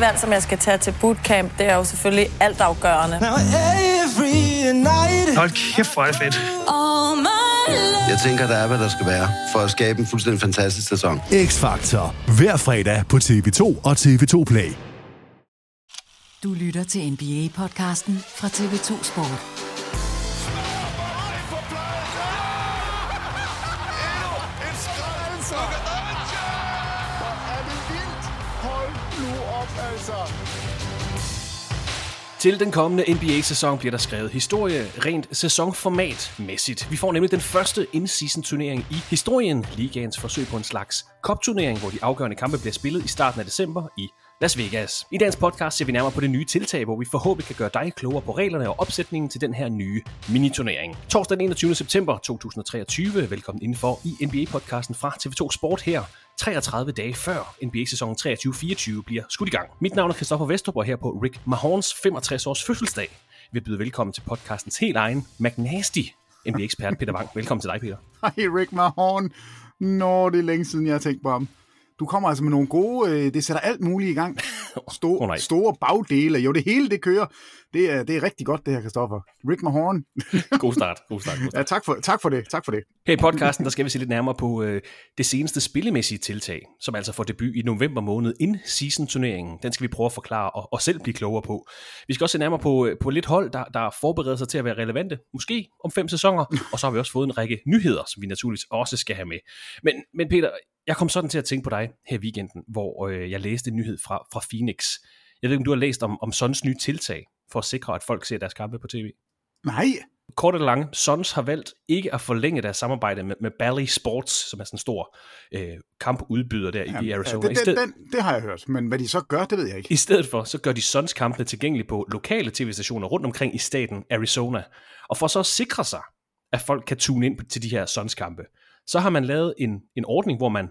det valg, som jeg skal tage til bootcamp, det er jo selvfølgelig altafgørende. Hold kæft, hvor er det fedt. Jeg tænker, der er, hvad der skal være, for at skabe en fuldstændig fantastisk sæson. X-Factor. Hver fredag på TV2 og TV2 Play. Du lytter til NBA-podcasten fra TV2 Sport. Til den kommende NBA-sæson bliver der skrevet historie rent sæsonformatmæssigt. Vi får nemlig den første in-season turnering i historien, ligaens forsøg på en slags cup-turnering, hvor de afgørende kampe bliver spillet i starten af december i Las Vegas. I dagens podcast ser vi nærmere på det nye tiltag, hvor vi forhåbentlig kan gøre dig klogere på reglerne og opsætningen til den her nye mini-turnering. Torsdag den 21. september 2023. Velkommen indenfor i NBA-podcasten fra TV2 Sport her. 33 dage før NBA-sæsonen 23-24 bliver skudt i gang. Mit navn er Christoffer Vestrup, og her på Rick Mahorns 65-års fødselsdag vil byde velkommen til podcastens helt egen McNasty NBA-ekspert Peter Wang. Velkommen til dig, Peter. Hej Rick Mahorn. Nå, det er længe siden, jeg har tænkt på ham. Du kommer altså med nogle gode, øh, det sætter alt muligt i gang. Store, Åh, nej. store bagdele, jo det hele det kører. Det er, det er rigtig godt det her, Christoffer. Rick Mahorn. God start. God start. God start. ja, tak for, tak for det, tak for det. Her i podcasten, der skal vi se lidt nærmere på øh, det seneste spillemæssige tiltag, som altså får debut i november måned in season turneringen. Den skal vi prøve at forklare og, og selv blive klogere på. Vi skal også se nærmere på, øh, på lidt hold, der, der forbereder sig til at være relevante, måske om fem sæsoner, og så har vi også fået en række nyheder, som vi naturligvis også skal have med. Men, men Peter, jeg kom sådan til at tænke på dig her i weekenden, hvor øh, jeg læste en nyhed fra, fra Phoenix. Jeg ved ikke, om du har læst om, om Sons nye tiltag for at sikre, at folk ser deres kampe på tv. Nej, Kort eller lange, Suns har valgt ikke at forlænge deres samarbejde med, med Bally Sports, som er sådan en stor øh, kampudbyder der i, i Arizona. det, I, sted, den, det har jeg hørt, men hvad de så gør, det ved jeg ikke. I stedet for, så gør de Suns kampene tilgængelige på lokale tv-stationer rundt omkring i staten Arizona. Og for så at sikre sig, at folk kan tune ind til de her Suns kampe, så har man lavet en, en ordning, hvor man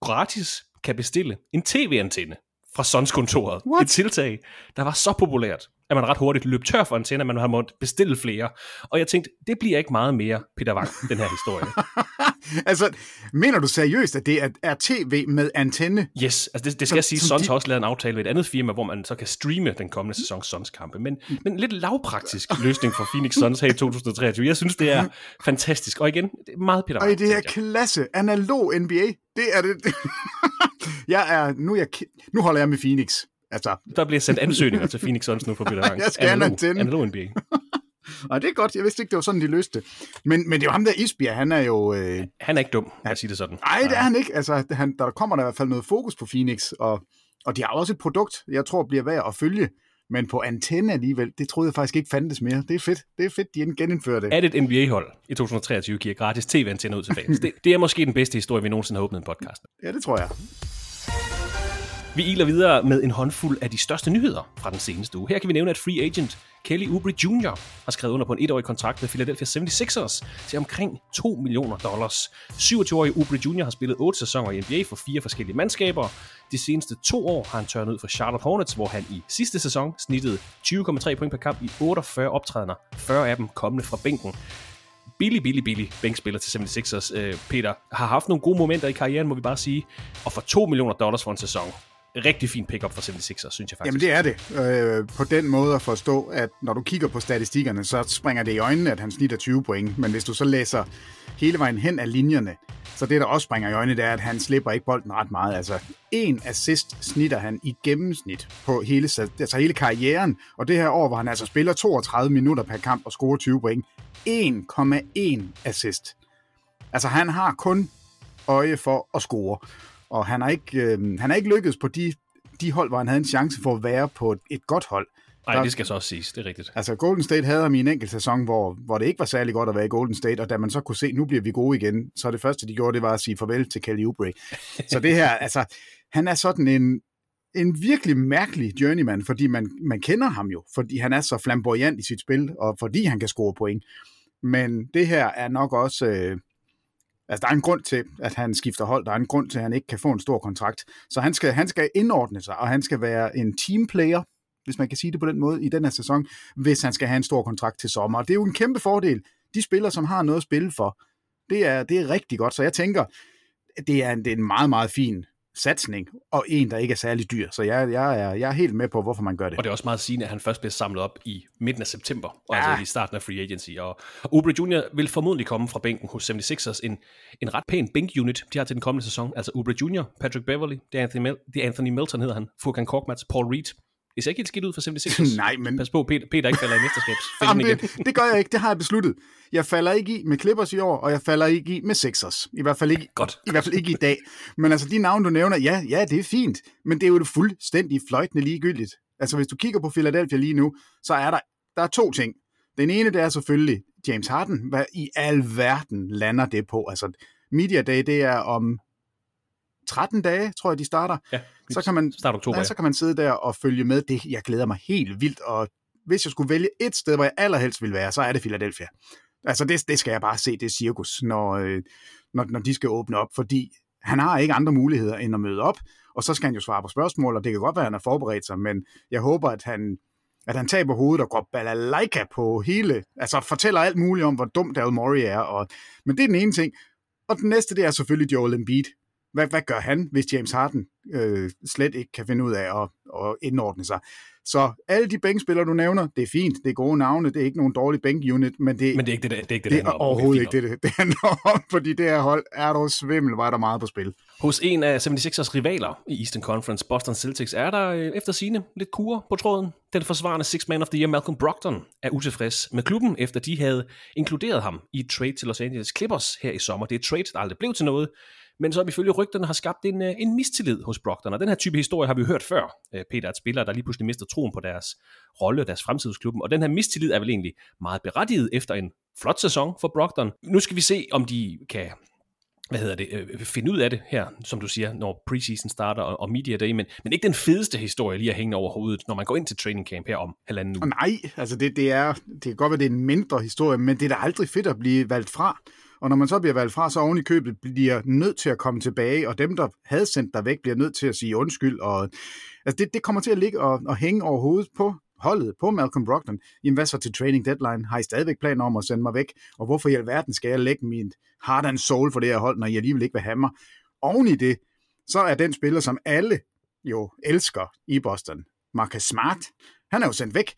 gratis kan bestille en tv-antenne fra Sons-kontoret. What? Et tiltag, der var så populært, at man ret hurtigt løb tør for antenner, man har måttet bestille flere. Og jeg tænkte, det bliver ikke meget mere Peter Wang, den her historie. altså, mener du seriøst, at det er, er tv med antenne? Yes, altså det, det skal Som- jeg sige, Sons de- har også lavet en aftale med et andet firma, hvor man så kan streame den kommende sæson Sons kampe. Men, men lidt lavpraktisk løsning for Phoenix Suns her i 2023. Jeg synes, det er fantastisk. Og igen, det er meget Peter Og i det her klasse, analog NBA, det er det. jeg er, nu, jeg, nu holder jeg med Phoenix. Altså, Der bliver sendt ansøgninger til Phoenix Suns nu for Peter. Jeg skal Analog, analog NBA. Og det er godt, jeg vidste ikke, det var sådan, de løste det. Men, men det er jo ham der Isbjerg, han er jo... Øh, Han er ikke dum, lad os sige det sådan. nej, det er han ikke. Altså, han, der kommer der i hvert fald noget fokus på Phoenix, og, og de har også et produkt, jeg tror bliver værd at følge. Men på antenne alligevel, det troede jeg faktisk ikke fandtes mere. Det er fedt. Det er fedt, de genindfører det. At et NBA-hold i 2023 giver gratis tv-antenner ud til fans. Det, det er måske den bedste historie, vi nogensinde har åbnet en podcast. Ja, det tror jeg. Vi iler videre med en håndfuld af de største nyheder fra den seneste uge. Her kan vi nævne, at free agent Kelly Oubre Jr. har skrevet under på en etårig kontrakt med Philadelphia 76ers til omkring 2 millioner dollars. 27-årige Oubre Jr. har spillet 8 sæsoner i NBA for fire forskellige mandskaber. De seneste to år har han tørnet ud for Charlotte Hornets, hvor han i sidste sæson snittede 20,3 point per kamp i 48 optrædener, 40 af dem kommende fra bænken billig, billig, billig bænkspiller til 76ers. Øh, Peter har haft nogle gode momenter i karrieren, må vi bare sige. Og for 2 millioner dollars for en sæson. Rigtig fin pick-up for 76ers, synes jeg faktisk. Jamen det er det. Øh, på den måde at forstå, at når du kigger på statistikkerne, så springer det i øjnene, at han snitter 20 point. Men hvis du så læser hele vejen hen af linjerne, så det, der også springer i øjnene, det er, at han slipper ikke bolden ret meget. Altså, en assist snitter han i gennemsnit på hele, altså hele karrieren. Og det her år, hvor han altså spiller 32 minutter per kamp og scorer 20 point. 1,1 assist. Altså, han har kun øje for at score. Og han har ikke, øh, han har ikke lykkedes på de, de hold, hvor han havde en chance for at være på et, godt hold. Nej, det skal så også siges, det er rigtigt. Altså Golden State havde ham i en enkelt sæson, hvor, hvor det ikke var særlig godt at være i Golden State, og da man så kunne se, nu bliver vi gode igen, så det første, de gjorde, det var at sige farvel til Kelly Oubre. Så det her, altså, han er sådan en, en virkelig mærkelig journeyman, fordi man, man kender ham jo, fordi han er så flamboyant i sit spil, og fordi han kan score point. Men det her er nok også... Øh, altså, der er en grund til, at han skifter hold. Der er en grund til, at han ikke kan få en stor kontrakt. Så han skal, han skal indordne sig, og han skal være en teamplayer, hvis man kan sige det på den måde, i den her sæson, hvis han skal have en stor kontrakt til sommer. Og det er jo en kæmpe fordel. De spillere, som har noget at spille for, det er, det er rigtig godt. Så jeg tænker, det er, en, det er en meget, meget fin satsning, og en, der ikke er særlig dyr. Så jeg, jeg, er, jeg er helt med på, hvorfor man gør det. Og det er også meget sigende, at han først bliver samlet op i midten af september, og Ja. altså i starten af free agency. Og Oubre Jr. vil formodentlig komme fra bænken hos 76ers, en, en ret pæn bænk-unit, de har til den kommende sæson. Altså Oubre Jr., Patrick Beverly, det er Anthony, Mel- det er Anthony Melton hedder han, Furkan Korkmaz, Paul Reed. Det ser ikke helt skidt ud for 76ers. Nej, men- Pas på, Peter, Peter ikke falder i mesterskabsfælden igen. det, det gør jeg ikke, det har jeg besluttet. Jeg falder ikke i med Clippers i år, og jeg falder ikke i med Sixers. I hvert fald ikke, Godt. i, hvert fald ikke i dag. Men altså, de navne, du nævner, ja, ja, det er fint, men det er jo det fuldstændig fløjtende ligegyldigt. Altså, hvis du kigger på Philadelphia lige nu, så er der, der er to ting. Den ene, det er selvfølgelig James Harden. Hvad i al verden lander det på? Altså, Media Day, det er om 13 dage, tror jeg, de starter. Ja, Så kan man, start oktober. Ja, så kan man sidde der og følge med. Det, jeg glæder mig helt vildt, og hvis jeg skulle vælge et sted, hvor jeg allerhelst ville være, så er det Philadelphia. Altså, det, det skal jeg bare se, det cirkus, når, øh, når, når de skal åbne op, fordi han har ikke andre muligheder end at møde op, og så skal han jo svare på spørgsmål, og det kan godt være, at han har forberedt sig, men jeg håber, at han, at han taber hovedet og går balalaika på hele, altså fortæller alt muligt om, hvor dum Daryl Morey er, og, men det er den ene ting. Og den næste, det er selvfølgelig Joel Embiid. Hvad, hvad gør han, hvis James Harden øh, slet ikke kan finde ud af at, at indordne sig? Så alle de bænkspillere, du nævner, det er fint, det er gode navne, det er ikke nogen dårlig bænkunit, men det, Men det er ikke det, det, det, er ikke det, det handler er overhovedet Okay, ikke fint det, det, det handler om, fordi det her hold er dog svimmel, var der meget på spil. Hos en af 76ers rivaler i Eastern Conference, Boston Celtics, er der øh, efter sine lidt kur på tråden. Den forsvarende Six Man of the Year, Malcolm Brogdon, er utilfreds med klubben, efter de havde inkluderet ham i et trade til Los Angeles Clippers her i sommer. Det er et trade, der aldrig blev til noget, men som ifølge rygterne har skabt en, øh, en mistillid hos Brogdon. Og den her type historie har vi hørt før, øh, Peter, at spillere, der lige pludselig mister troen på deres rolle og deres fremtidsklubben. Og den her mistillid er vel egentlig meget berettiget efter en flot sæson for Brogdon. Nu skal vi se, om de kan hvad hedder det, øh, finde ud af det her, som du siger, når preseason starter og, og media day, men, men ikke den fedeste historie lige at hænge over hovedet, når man går ind til training camp her om halvanden uge. nej, altså det, det, er, det kan godt være, det er en mindre historie, men det er da aldrig fedt at blive valgt fra. Og når man så bliver valgt fra, så oven i købet bliver nødt til at komme tilbage, og dem, der havde sendt dig væk, bliver nødt til at sige undskyld. Og, altså det, det kommer til at ligge og, og hænge over hovedet på holdet, på Malcolm Brogdon. Jamen hvad så til training deadline? Har I stadigvæk planer om at sende mig væk? Og hvorfor i alverden skal jeg lægge min heart and soul for det her hold, når I alligevel ikke vil have mig? Oven i det, så er den spiller, som alle jo elsker i Boston, Marcus Smart, han er jo sendt væk.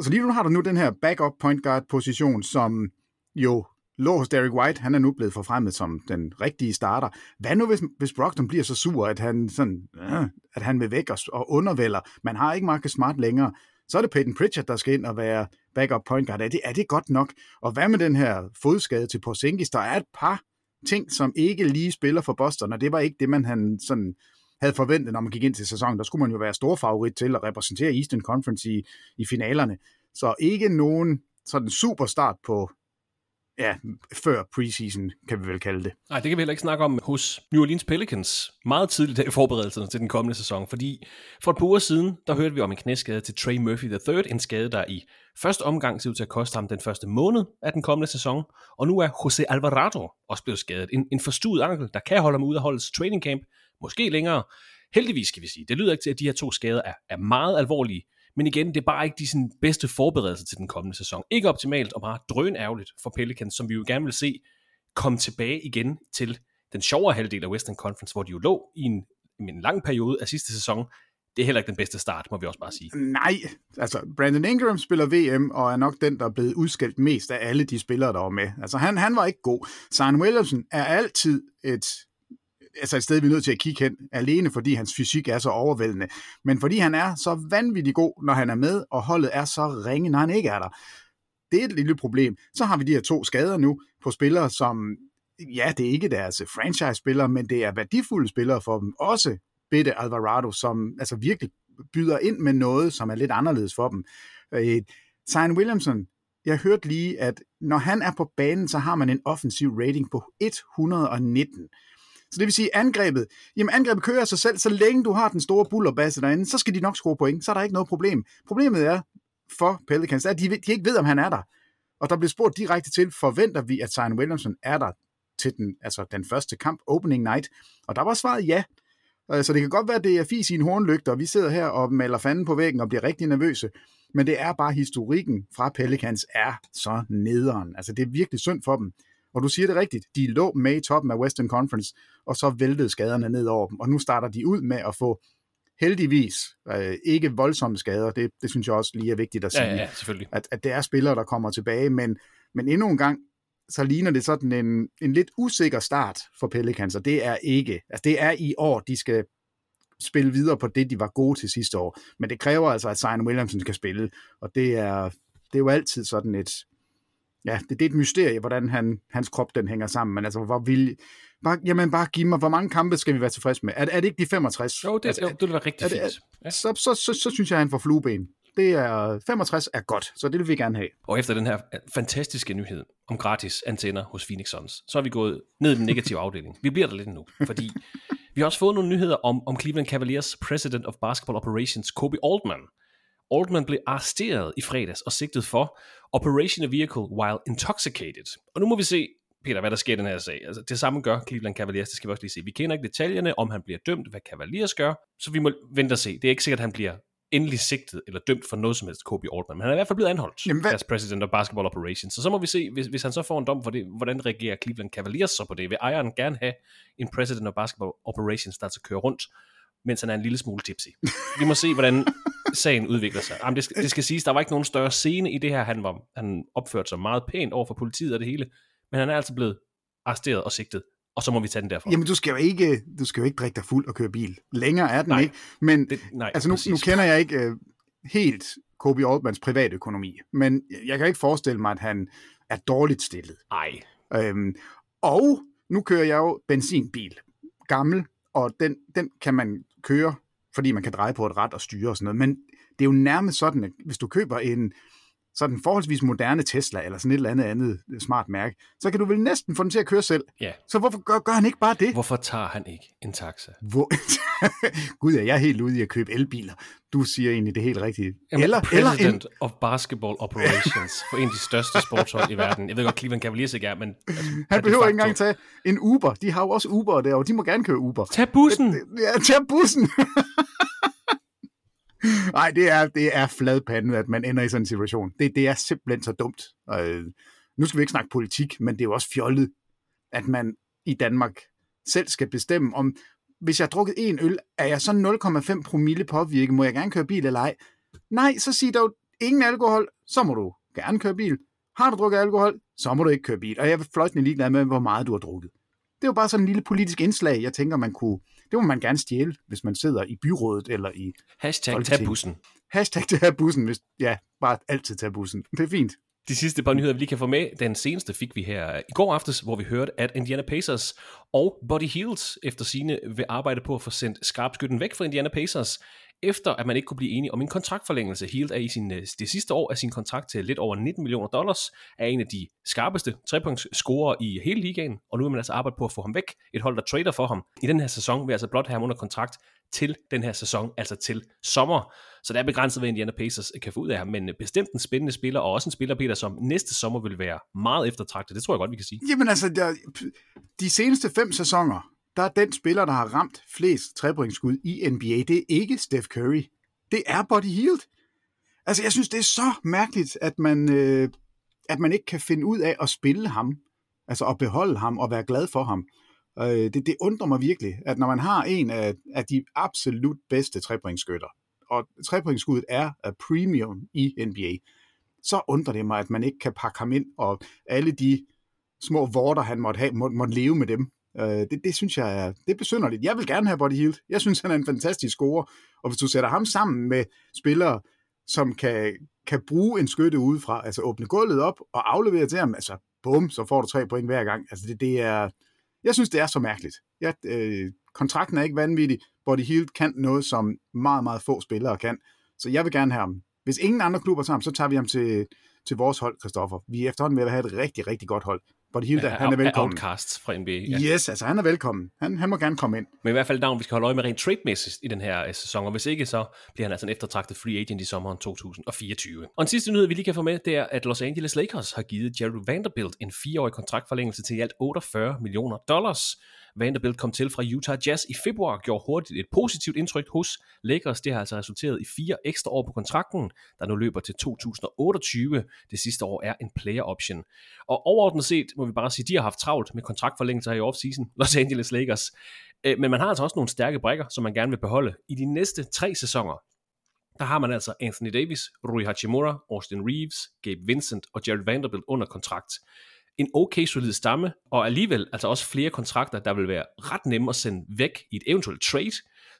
Så lige nu har du nu den her backup point guard position, som jo lå hos Derek White. Han er nu blevet forfremmet som den rigtige starter. Hvad nu, hvis, hvis Brogdon bliver så sur, at han, sådan, øh, at han vil væk og, og undervælder? Man har ikke Marcus Smart længere. Så er det Peyton Pritchard, der skal ind og være backup point guard. Er det, er det godt nok? Og hvad med den her fodskade til Porzingis? Der er et par ting, som ikke lige spiller for Boston, og det var ikke det, man han sådan havde forventet, når man gik ind til sæsonen. Der skulle man jo være stor favorit til at repræsentere Eastern Conference i, i finalerne. Så ikke nogen sådan super start på ja, før preseason, kan vi vel kalde det. Nej, det kan vi heller ikke snakke om hos New Orleans Pelicans meget tidligt i forberedelserne til den kommende sæson, fordi for et par uger siden, der hørte vi om en knæskade til Trey Murphy III, en skade, der i første omgang ser ud til at koste ham den første måned af den kommende sæson, og nu er Jose Alvarado også blevet skadet. En, en forstuet ankel, der kan holde ham ud af holdets training camp, måske længere. Heldigvis skal vi sige, det lyder ikke til, at de her to skader er, er meget alvorlige, men igen, det er bare ikke de sådan, bedste forberedelser til den kommende sæson. Ikke optimalt og bare drøn ærgerligt for Pelicans, som vi jo gerne vil se komme tilbage igen til den sjovere halvdel af Western Conference, hvor de jo lå i en, i en lang periode af sidste sæson. Det er heller ikke den bedste start, må vi også bare sige. Nej, altså Brandon Ingram spiller VM, og er nok den, der er blevet udskældt mest af alle de spillere, der var med. Altså han, han var ikke god. Zion Williamson er altid et, altså et sted, vi er nødt til at kigge hen, alene fordi hans fysik er så overvældende, men fordi han er så vanvittig god, når han er med, og holdet er så ringe, når han ikke er der. Det er et lille problem. Så har vi de her to skader nu på spillere, som, ja, det er ikke deres franchise-spillere, men det er værdifulde spillere for dem. Også Bette Alvarado, som altså virkelig byder ind med noget, som er lidt anderledes for dem. Øh, Zion Williamson, jeg hørte lige, at når han er på banen, så har man en offensiv rating på 119. Så det vil sige, angrebet, jamen angrebet kører sig selv, så længe du har den store bullerbasse derinde, så skal de nok score point, så er der ikke noget problem. Problemet er for Pelicans, at de, de ikke ved, om han er der. Og der blev spurgt direkte til, forventer vi, at Zion Williamson er der til den, altså den første kamp, opening night? Og der var svaret ja. Øh, så det kan godt være, at det er fis i en hornlygte, og vi sidder her og maler fanden på væggen og bliver rigtig nervøse. Men det er bare historikken fra Pelicans er så nederen. Altså det er virkelig synd for dem. Og du siger det rigtigt, de lå med i toppen af Western Conference, og så væltede skaderne ned over dem. Og nu starter de ud med at få heldigvis øh, ikke voldsomme skader. Det, det synes jeg også lige er vigtigt at sige. Ja, ja, selvfølgelig. At, at det er spillere, der kommer tilbage, men, men endnu en gang, så ligner det sådan en, en lidt usikker start for Pelicans, og det er ikke. Altså det er i år, de skal spille videre på det, de var gode til sidste år. Men det kræver altså, at Zion Williamson kan spille, og det er, det er jo altid sådan et, ja, det, det er et mysterie, hvordan han, hans krop den hænger sammen, men altså, hvor vil, bare, jamen bare giv mig, hvor mange kampe skal vi være tilfredse med? Er, er det ikke de 65? Jo, det, altså, jo, det vil være rigtig er fint. Ja. så, så, så, så synes jeg, at han får flueben. Det er, 65 er godt, så det vil vi gerne have. Og efter den her fantastiske nyhed om gratis antenner hos Phoenix Suns, så er vi gået ned i den negative afdeling. Vi bliver der lidt nu, fordi vi har også fået nogle nyheder om, om Cleveland Cavaliers President of Basketball Operations, Kobe Altman. Altman blev arresteret i fredags og sigtet for Operation a Vehicle while intoxicated. Og nu må vi se, Peter, hvad der sker i den her sag. Altså, det samme gør Cleveland Cavaliers, det skal vi også lige se. Vi kender ikke detaljerne, om han bliver dømt, hvad Cavaliers gør, så vi må vente og se. Det er ikke sikkert, at han bliver endelig sigtet eller dømt for noget som helst Kobe Altman, men han er i hvert fald blevet anholdt Jamen, hvad- deres president of basketball operations. Så så må vi se, hvis, hvis han så får en dom for det, hvordan reagerer Cleveland Cavaliers så på det? Vil ejeren gerne have en president of basketball operations, der altså kører rundt, mens han er en lille smule tipsy? Vi må se, hvordan sagen udvikler sig. Jamen, det, skal, det skal siges, der var ikke nogen større scene i det her. Han, var, han opførte sig meget pænt over for politiet og det hele, men han er altså blevet arresteret og sigtet, og så må vi tage den derfra. Jamen, du skal jo ikke, du skal jo ikke drikke dig fuld og køre bil. Længere er den Nej. ikke. Men det, nej, altså nu, præcis. nu kender jeg ikke øh, helt Kobe Altmans privatøkonomi, men jeg kan ikke forestille mig, at han er dårligt stillet. Ej, Øhm, og nu kører jeg jo benzinbil, gammel, og den, den kan man køre, fordi man kan dreje på et ret og styre og sådan noget. Men det er jo nærmest sådan, at hvis du køber en sådan forholdsvis moderne Tesla, eller sådan et eller andet andet smart mærke, så kan du vel næsten få den til at køre selv. ja. Så hvorfor gør, gør han ikke bare det? Hvorfor tager han ikke en taxa? Hvor... Gud, ja, jeg er helt ude i at købe elbiler. Du siger egentlig det helt rigtige. Jamen, eller, eller president en, of basketball operations for en af de største sportshold i verden. Jeg ved godt, Cleveland Cavaliers ikke er, men... Altså, han behøver ikke engang tage en Uber. De har jo også Uber derovre. De må gerne køre Uber. Tag bussen! Ja, tag bussen. Nej, det er, det er fladpandet, at man ender i sådan en situation. Det, det er simpelthen så dumt. Øh, nu skal vi ikke snakke politik, men det er jo også fjollet, at man i Danmark selv skal bestemme om, hvis jeg har drukket en øl, er jeg så 0,5 promille påvirket, må jeg gerne køre bil eller ej? Nej, så sig dog ingen alkohol, så må du gerne køre bil. Har du drukket alkohol, så må du ikke køre bil. Og jeg er fløjtende ligeglad med, hvor meget du har drukket. Det er jo bare sådan en lille politisk indslag, jeg tænker, man kunne... Det må man gerne stjæle, hvis man sidder i byrådet eller i Hashtag tag bussen. hashtag det her bussen, hvis, ja, bare altid tage bussen. Det er fint. De sidste par nyheder, vi lige kan få med, den seneste fik vi her i går aftes, hvor vi hørte, at Indiana Pacers og Buddy Hield efter sine vil arbejde på at få sendt skarpskytten væk fra Indiana Pacers, efter at man ikke kunne blive enige om en kontraktforlængelse. Hield er i sin, øh, det sidste år af sin kontrakt til lidt over 19 millioner dollars, er en af de skarpeste trepunktsscorer i hele ligaen, og nu vil man altså arbejde på at få ham væk. Et hold, der trader for ham. I den her sæson vil altså blot have ham under kontrakt til den her sæson, altså til sommer. Så der er begrænset, hvad Indiana Pacers kan få ud af ham, men bestemt en spændende spiller, og også en spiller, Peter, som næste sommer vil være meget eftertragtet. Det tror jeg godt, vi kan sige. Jamen altså, der, de seneste fem sæsoner, der er den spiller, der har ramt flest trepointsskud i NBA, det er ikke Steph Curry. Det er Buddy Hield. Altså, jeg synes, det er så mærkeligt, at man, øh, at man ikke kan finde ud af at spille ham. Altså at beholde ham og være glad for ham. Øh, det, det undrer mig virkelig, at når man har en af, af de absolut bedste trepointskytter, og trepointskuddet er af premium i NBA, så undrer det mig, at man ikke kan pakke ham ind, og alle de små vorter, han måtte have, må, måtte leve med dem. Øh, det, det synes jeg er, det er besynderligt. Jeg vil gerne have Buddy Hield. Jeg synes, han er en fantastisk scorer, og hvis du sætter ham sammen med spillere, som kan, kan bruge en skytte udefra, altså åbne gulvet op og aflevere til ham, altså bum, så får du tre point hver gang. Altså det, det er, jeg synes, det er så mærkeligt. Jeg, øh, kontrakten er ikke vanvittig. Buddy Hield kan noget, som meget, meget få spillere kan. Så jeg vil gerne have ham. Hvis ingen andre klubber tager ham, så tager vi ham til, til vores hold, Kristoffer. Vi er efterhånden ved at have et rigtig, rigtig godt hold. Buddy Hield, ja, han er velkommen. Outcasts fra NBA. Ja. Yes, altså han er velkommen. Han, han må gerne komme ind. Men i hvert fald et navn, vi skal holde øje med rent trade-mæssigt i den her øh, sæson, og hvis ikke, så bliver han altså en eftertragtet free agent i sommeren 2024. Og en sidste nyhed, vi lige kan få med, det er, at Los Angeles Lakers har givet Jerry Vanderbilt en fireårig kontraktforlængelse til i alt 48 millioner dollars. Vanderbilt kom til fra Utah Jazz i februar, gjorde hurtigt et positivt indtryk hos Lakers. Det har altså resulteret i fire ekstra år på kontrakten, der nu løber til 2028. Det sidste år er en player option. Og overordnet set må vi bare sige, at de har haft travlt med kontraktforlængelser her i offseason, Los Angeles Lakers. Øh, men man har altså også nogle stærke brækker, som man gerne vil beholde. I de næste tre sæsoner, der har man altså Anthony Davis, Rui Hachimura, Austin Reeves, Gabe Vincent og Jared Vanderbilt under kontrakt. En okay solid stamme, og alligevel altså også flere kontrakter, der vil være ret nemme at sende væk i et eventuelt trade.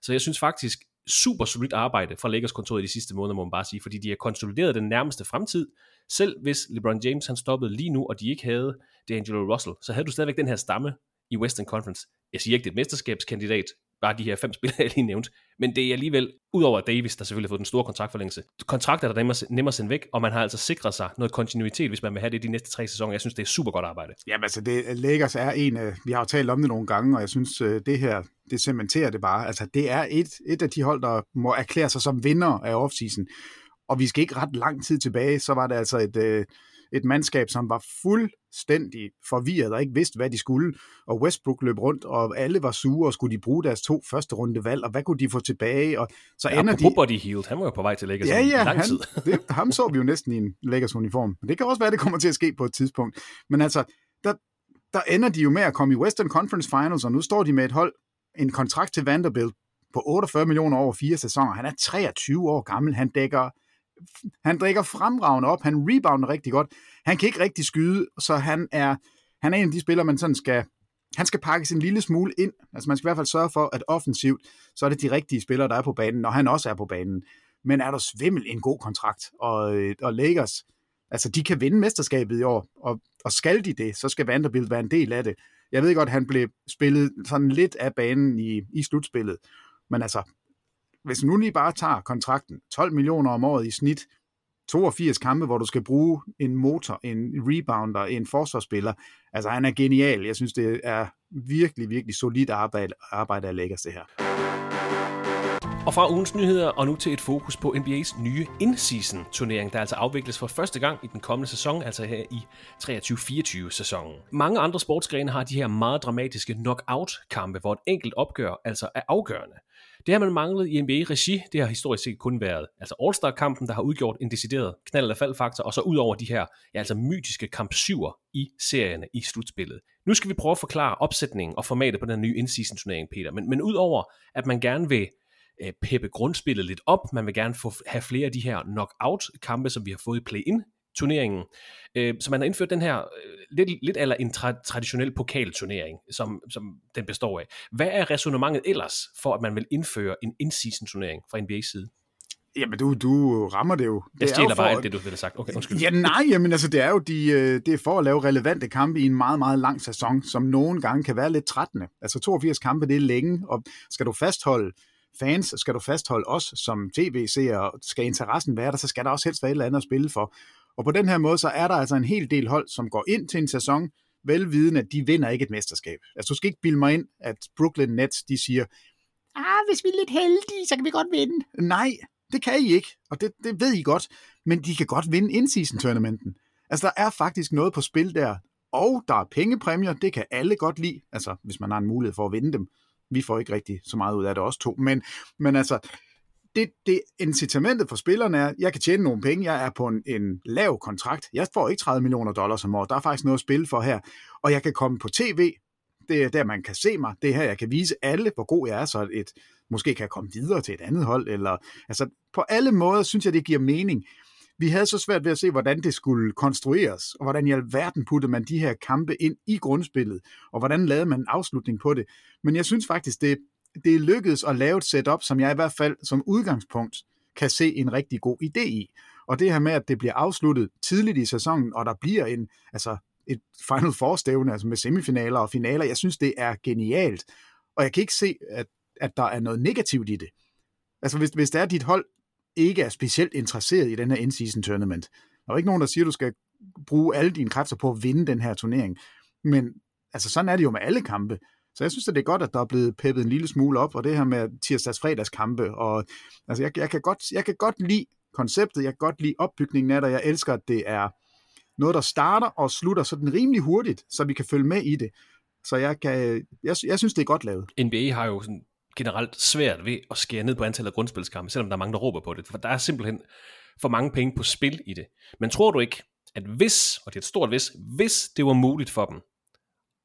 Så jeg synes faktisk, super solidt arbejde fra Lakers kontoret i de sidste måneder, må man bare sige, fordi de har konsolideret den nærmeste fremtid. Selv hvis LeBron James han stoppede lige nu, og de ikke havde D'Angelo Russell, så havde du stadigvæk den her stamme i Western Conference. Jeg siger ikke, det er et mesterskabskandidat, bare de her fem spillere, jeg lige nævnt. Men det er alligevel, udover Davis, der selvfølgelig har fået den store kontraktforlængelse, kontrakter, der nemmere, at sende væk, og man har altså sikret sig noget kontinuitet, hvis man vil have det de næste tre sæsoner. Jeg synes, det er super godt arbejde. Jamen altså, det, Lakers er en, øh, vi har jo talt om det nogle gange, og jeg synes, øh, det her, det cementerer det bare. Altså, det er et, et af de hold, der må erklære sig som vinder af offseason. Og vi skal ikke ret lang tid tilbage, så var det altså et, øh, et mandskab, som var fuldstændig forvirret og ikke vidste, hvad de skulle. Og Westbrook løb rundt, og alle var sure, og skulle de bruge deres to første runde valg, og hvad kunne de få tilbage? Og så ja, ender de... Body Healed, han var jo på vej til Lakers ja, ja, lang han, tid. det, ham så vi jo næsten i en Lakers uniform. Men det kan også være, det kommer til at ske på et tidspunkt. Men altså, der, der ender de jo med at komme i Western Conference Finals, og nu står de med et hold, en kontrakt til Vanderbilt på 48 millioner over fire sæsoner. Han er 23 år gammel, han dækker han drikker fremragende op, han rebounder rigtig godt. Han kan ikke rigtig skyde, så han er, han er en af de spillere, man sådan skal, han skal pakkes en lille smule ind. Altså man skal i hvert fald sørge for, at offensivt, så er det de rigtige spillere, der er på banen, når han også er på banen. Men er der svimmel en god kontrakt, og, øh, og Lakers, altså de kan vinde mesterskabet i år, og, og skal de det, så skal Vanderbilt være en del af det. Jeg ved godt, han blev spillet sådan lidt af banen i, i slutspillet, men altså, hvis nu lige bare tager kontrakten, 12 millioner om året i snit, 82 kampe, hvor du skal bruge en motor, en rebounder, en forsvarsspiller. Altså, han er genial. Jeg synes, det er virkelig, virkelig solidt arbejde, arbejde at lægge det her. Og fra ugens nyheder og nu til et fokus på NBA's nye in-season turnering, der altså afvikles for første gang i den kommende sæson, altså her i 23-24 sæsonen. Mange andre sportsgrene har de her meget dramatiske knockout-kampe, hvor et enkelt opgør altså er afgørende. Det har man manglet i NBA-regi. Det har historisk set kun været altså All-Star-kampen, der har udgjort en decideret knald- eller faldfaktor, og så ud over de her ja, altså mytiske kamp 7'er i serierne i slutspillet. Nu skal vi prøve at forklare opsætningen og formatet på den nye in-season turnering, Peter. Men, men udover at man gerne vil øh, peppe grundspillet lidt op, man vil gerne få, have flere af de her knockout-kampe, som vi har fået i play-in turneringen. Øh, så man har indført den her øh, lidt, lidt eller en tra- traditionel pokalturnering, som, som den består af. Hvad er resonemanget ellers for, at man vil indføre en in-season turnering fra NBA's side? Jamen, du, du rammer det jo. Det jeg stjæler bare alt det, du ville have sagt. Okay, undskyld. Ja, nej, jamen altså, det er jo de, øh, det er for at lave relevante kampe i en meget, meget lang sæson, som nogle gange kan være lidt trættende. Altså 82 kampe, det er længe, og skal du fastholde fans, skal du fastholde os som tv-seere, skal interessen være der, så skal der også helst være et eller andet at spille for. Og på den her måde, så er der altså en hel del hold, som går ind til en sæson, velvidende, at de vinder ikke et mesterskab. Altså, du skal ikke bilde mig ind, at Brooklyn Nets, de siger, ah, hvis vi er lidt heldige, så kan vi godt vinde. Nej, det kan I ikke, og det, det ved I godt, men de kan godt vinde in-season tournamenten. Altså, der er faktisk noget på spil der, og der er pengepræmier, det kan alle godt lide, altså, hvis man har en mulighed for at vinde dem. Vi får ikke rigtig så meget ud af det også to, men, men altså, det, det incitamentet for spillerne er, jeg kan tjene nogle penge, jeg er på en, en lav kontrakt, jeg får ikke 30 millioner dollars om året, der er faktisk noget at spille for her, og jeg kan komme på tv, det er der, man kan se mig, det er her, jeg kan vise alle, hvor god jeg er, så et, måske kan jeg komme videre til et andet hold, eller, altså på alle måder synes jeg, det giver mening. Vi havde så svært ved at se, hvordan det skulle konstrueres, og hvordan i alverden puttede man de her kampe ind i grundspillet, og hvordan lavede man en afslutning på det. Men jeg synes faktisk, det, det er lykkedes at lave et setup, som jeg i hvert fald som udgangspunkt kan se en rigtig god idé i. Og det her med, at det bliver afsluttet tidligt i sæsonen, og der bliver en, altså et Final Four-stævne, altså med semifinaler og finaler, jeg synes, det er genialt. Og jeg kan ikke se, at, at der er noget negativt i det. Altså hvis, hvis det er, at dit hold ikke er specielt interesseret i den her in-season tournament, der er ikke nogen, der siger, at du skal bruge alle dine kræfter på at vinde den her turnering. Men altså sådan er det jo med alle kampe. Så jeg synes, at det er godt, at der er blevet peppet en lille smule op, og det her med tirsdags kampe, og altså jeg, jeg, kan godt, jeg kan godt lide konceptet, jeg kan godt lide opbygningen af det, jeg elsker, at det er noget, der starter og slutter sådan rimelig hurtigt, så vi kan følge med i det. Så jeg, kan, jeg, jeg synes, det er godt lavet. NBA har jo sådan generelt svært ved at skære ned på antallet af grundspilskampe, selvom der er mange, der råber på det. For der er simpelthen for mange penge på spil i det. Men tror du ikke, at hvis, og det er et stort hvis, hvis det var muligt for dem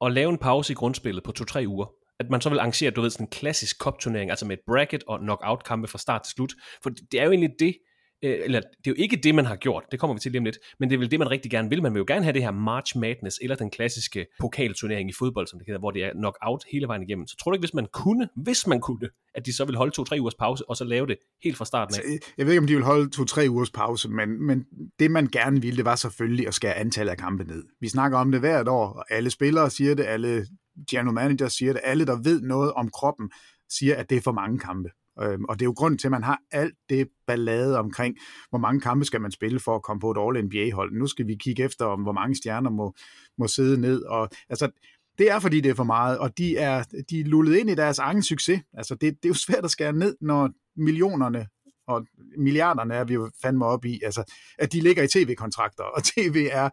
at lave en pause i grundspillet på 2-3 uger, at man så vil arrangere, du ved, sådan en klassisk kopturnering, altså med et bracket og knockout-kampe fra start til slut. For det er jo egentlig det, Øh, eller det er jo ikke det, man har gjort, det kommer vi til lige om lidt, men det er vel det, man rigtig gerne vil. Man vil jo gerne have det her March Madness, eller den klassiske pokalturnering i fodbold, som det hedder, hvor det er knockout hele vejen igennem. Så tror du ikke, hvis man kunne, hvis man kunne, at de så vil holde to-tre ugers pause, og så lave det helt fra starten af? Altså, jeg ved ikke, om de vil holde to-tre ugers pause, men, men det man gerne ville, det var selvfølgelig at skære antallet af kampe ned. Vi snakker om det hvert år, og alle spillere siger det, alle general managers siger det, alle der ved noget om kroppen, siger, at det er for mange kampe. Øhm, og det er jo grunden til, at man har alt det ballade omkring, hvor mange kampe skal man spille for at komme på et All-NBA-hold. Nu skal vi kigge efter, om hvor mange stjerner må, må sidde ned. Og, altså, det er, fordi det er for meget, og de er, de er lullet ind i deres egen succes. Altså, det, det er jo svært at skære ned, når millionerne og milliarderne er vi jo fandme op i, altså, at de ligger i tv-kontrakter, og tv er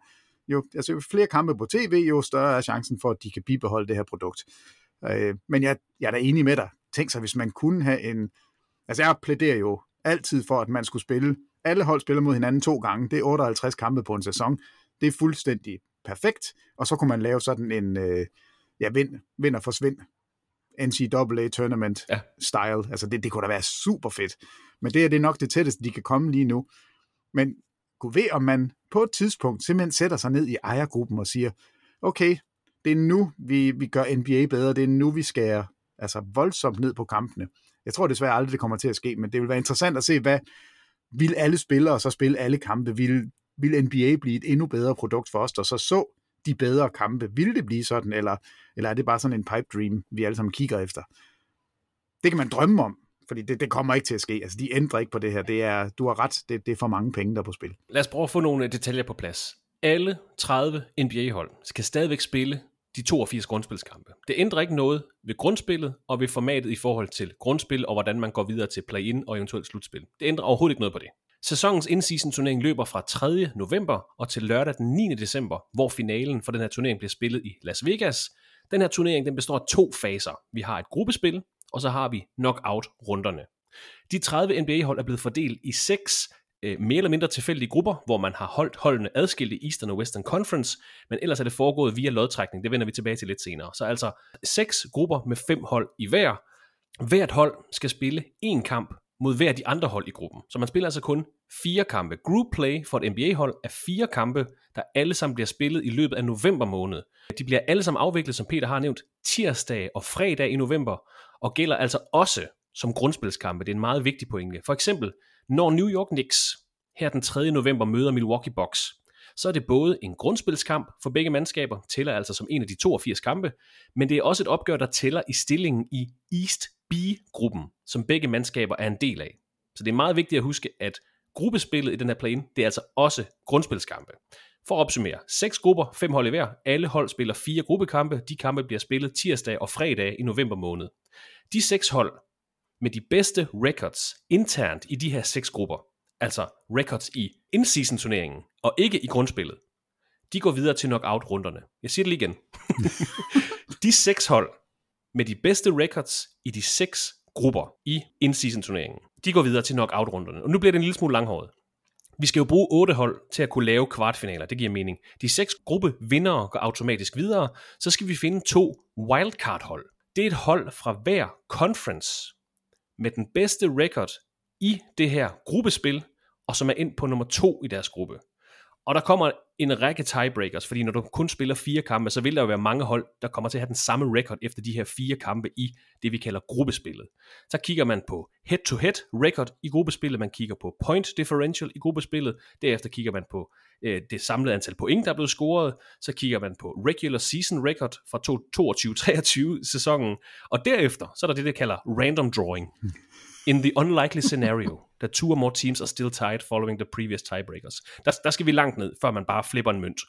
jo, altså jo flere kampe på tv, jo større er chancen for, at de kan bibeholde det her produkt. Øh, men jeg, jeg er da enig med dig. Tænk sig, hvis man kunne have en... Altså jeg plæderer jo altid for, at man skulle spille... Alle hold spiller mod hinanden to gange. Det er 58 kampe på en sæson. Det er fuldstændig perfekt. Og så kunne man lave sådan en... Øh, ja, vind, vind og forsvind. NCAA tournament ja. style. Altså det, det kunne da være super fedt. Men det er det nok det tætteste, de kan komme lige nu. Men kunne ved, om man på et tidspunkt simpelthen sætter sig ned i ejergruppen og siger, okay, det er nu, vi, vi gør NBA bedre, det er nu, vi skærer altså voldsomt ned på kampene. Jeg tror desværre aldrig, det kommer til at ske, men det vil være interessant at se, hvad vil alle spillere så spille alle kampe? Vil, vil NBA blive et endnu bedre produkt for os, der så så de bedre kampe? Vil det blive sådan, eller, eller er det bare sådan en pipe dream, vi alle sammen kigger efter? Det kan man drømme om, fordi det, det kommer ikke til at ske. Altså, de ændrer ikke på det her. Det er, du har ret, det, det er for mange penge, der er på spil. Lad os prøve at få nogle øh, detaljer på plads. Alle 30 NBA-hold skal stadigvæk spille de 82 grundspilskampe. Det ændrer ikke noget ved grundspillet og ved formatet i forhold til grundspil og hvordan man går videre til play-in og eventuelt slutspil. Det ændrer overhovedet ikke noget på det. Sæsonens in-season turnering løber fra 3. november og til lørdag den 9. december, hvor finalen for den her turnering bliver spillet i Las Vegas. Den her turnering den består af to faser. Vi har et gruppespil, og så har vi knockout-runderne. De 30 NBA-hold er blevet fordelt i seks øh, mere eller mindre tilfældige grupper, hvor man har holdt holdene adskilt i Eastern og Western Conference, men ellers er det foregået via lodtrækning. Det vender vi tilbage til lidt senere. Så altså seks grupper med fem hold i hver. Hvert hold skal spille en kamp mod hver de andre hold i gruppen. Så man spiller altså kun fire kampe. Group play for et NBA-hold er fire kampe, der alle sammen bliver spillet i løbet af november måned. De bliver alle sammen afviklet, som Peter har nævnt, tirsdag og fredag i november, og gælder altså også som grundspilskampe. Det er en meget vigtig pointe. For eksempel, når New York Knicks her den 3. november møder Milwaukee Bucks, så er det både en grundspilskamp for begge mandskaber, tæller altså som en af de 82 kampe, men det er også et opgør, der tæller i stillingen i East B-gruppen, som begge mandskaber er en del af. Så det er meget vigtigt at huske, at gruppespillet i den her plane, det er altså også grundspilskampe. For at opsummere, seks grupper, fem hold i hver. Alle hold spiller fire gruppekampe. De kampe bliver spillet tirsdag og fredag i november måned. De seks hold med de bedste records internt i de her seks grupper, altså records i in-season turneringen, og ikke i grundspillet, de går videre til knockout-runderne. Jeg siger det lige igen. de seks hold med de bedste records i de seks grupper i in-season turneringen, de går videre til knockout-runderne. Og nu bliver det en lille smule langhåret. Vi skal jo bruge otte hold til at kunne lave kvartfinaler, det giver mening. De seks gruppe vindere går automatisk videre, så skal vi finde to wildcard-hold. Det er et hold fra hver conference med den bedste record i det her gruppespil, og som er ind på nummer to i deres gruppe. Og der kommer en række tiebreakers, fordi når du kun spiller fire kampe, så vil der jo være mange hold, der kommer til at have den samme record efter de her fire kampe i det, vi kalder gruppespillet. Så kigger man på head-to-head record i gruppespillet, man kigger på point differential i gruppespillet, derefter kigger man på øh, det samlede antal point, der er blevet scoret, så kigger man på regular season record fra 22-23 sæsonen, og derefter så er der det, der kalder random drawing. In the unlikely scenario that two or more teams are still tied following the previous tiebreakers. Der, der skal vi langt ned, før man bare flipper en mønt.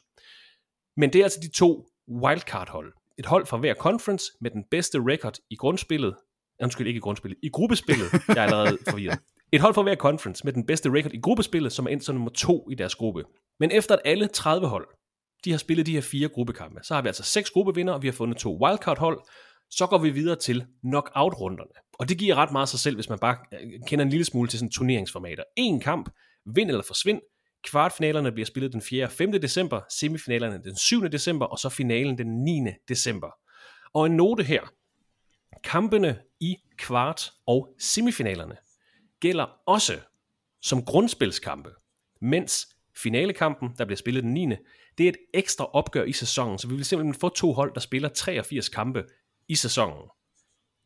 Men det er altså de to wildcard-hold. Et hold fra hver conference med den bedste record i grundspillet. Undskyld, ikke i grundspillet. I gruppespillet. Jeg er allerede forvirret. Et hold fra hver conference med den bedste record i gruppespillet, som er ind som nummer to i deres gruppe. Men efter at alle 30 hold, de har spillet de her fire gruppekampe. Så har vi altså seks gruppevinder, og vi har fundet to wildcard-hold. Så går vi videre til knockout-runderne. Og det giver ret meget sig selv, hvis man bare øh, kender en lille smule til sådan turneringsformater. En kamp, vind eller forsvind. Kvartfinalerne bliver spillet den 4. og 5. december, semifinalerne den 7. december, og så finalen den 9. december. Og en note her. Kampene i kvart- og semifinalerne gælder også som grundspilskampe, mens finalekampen, der bliver spillet den 9., det er et ekstra opgør i sæsonen, så vi vil simpelthen få to hold, der spiller 83 kampe i sæsonen.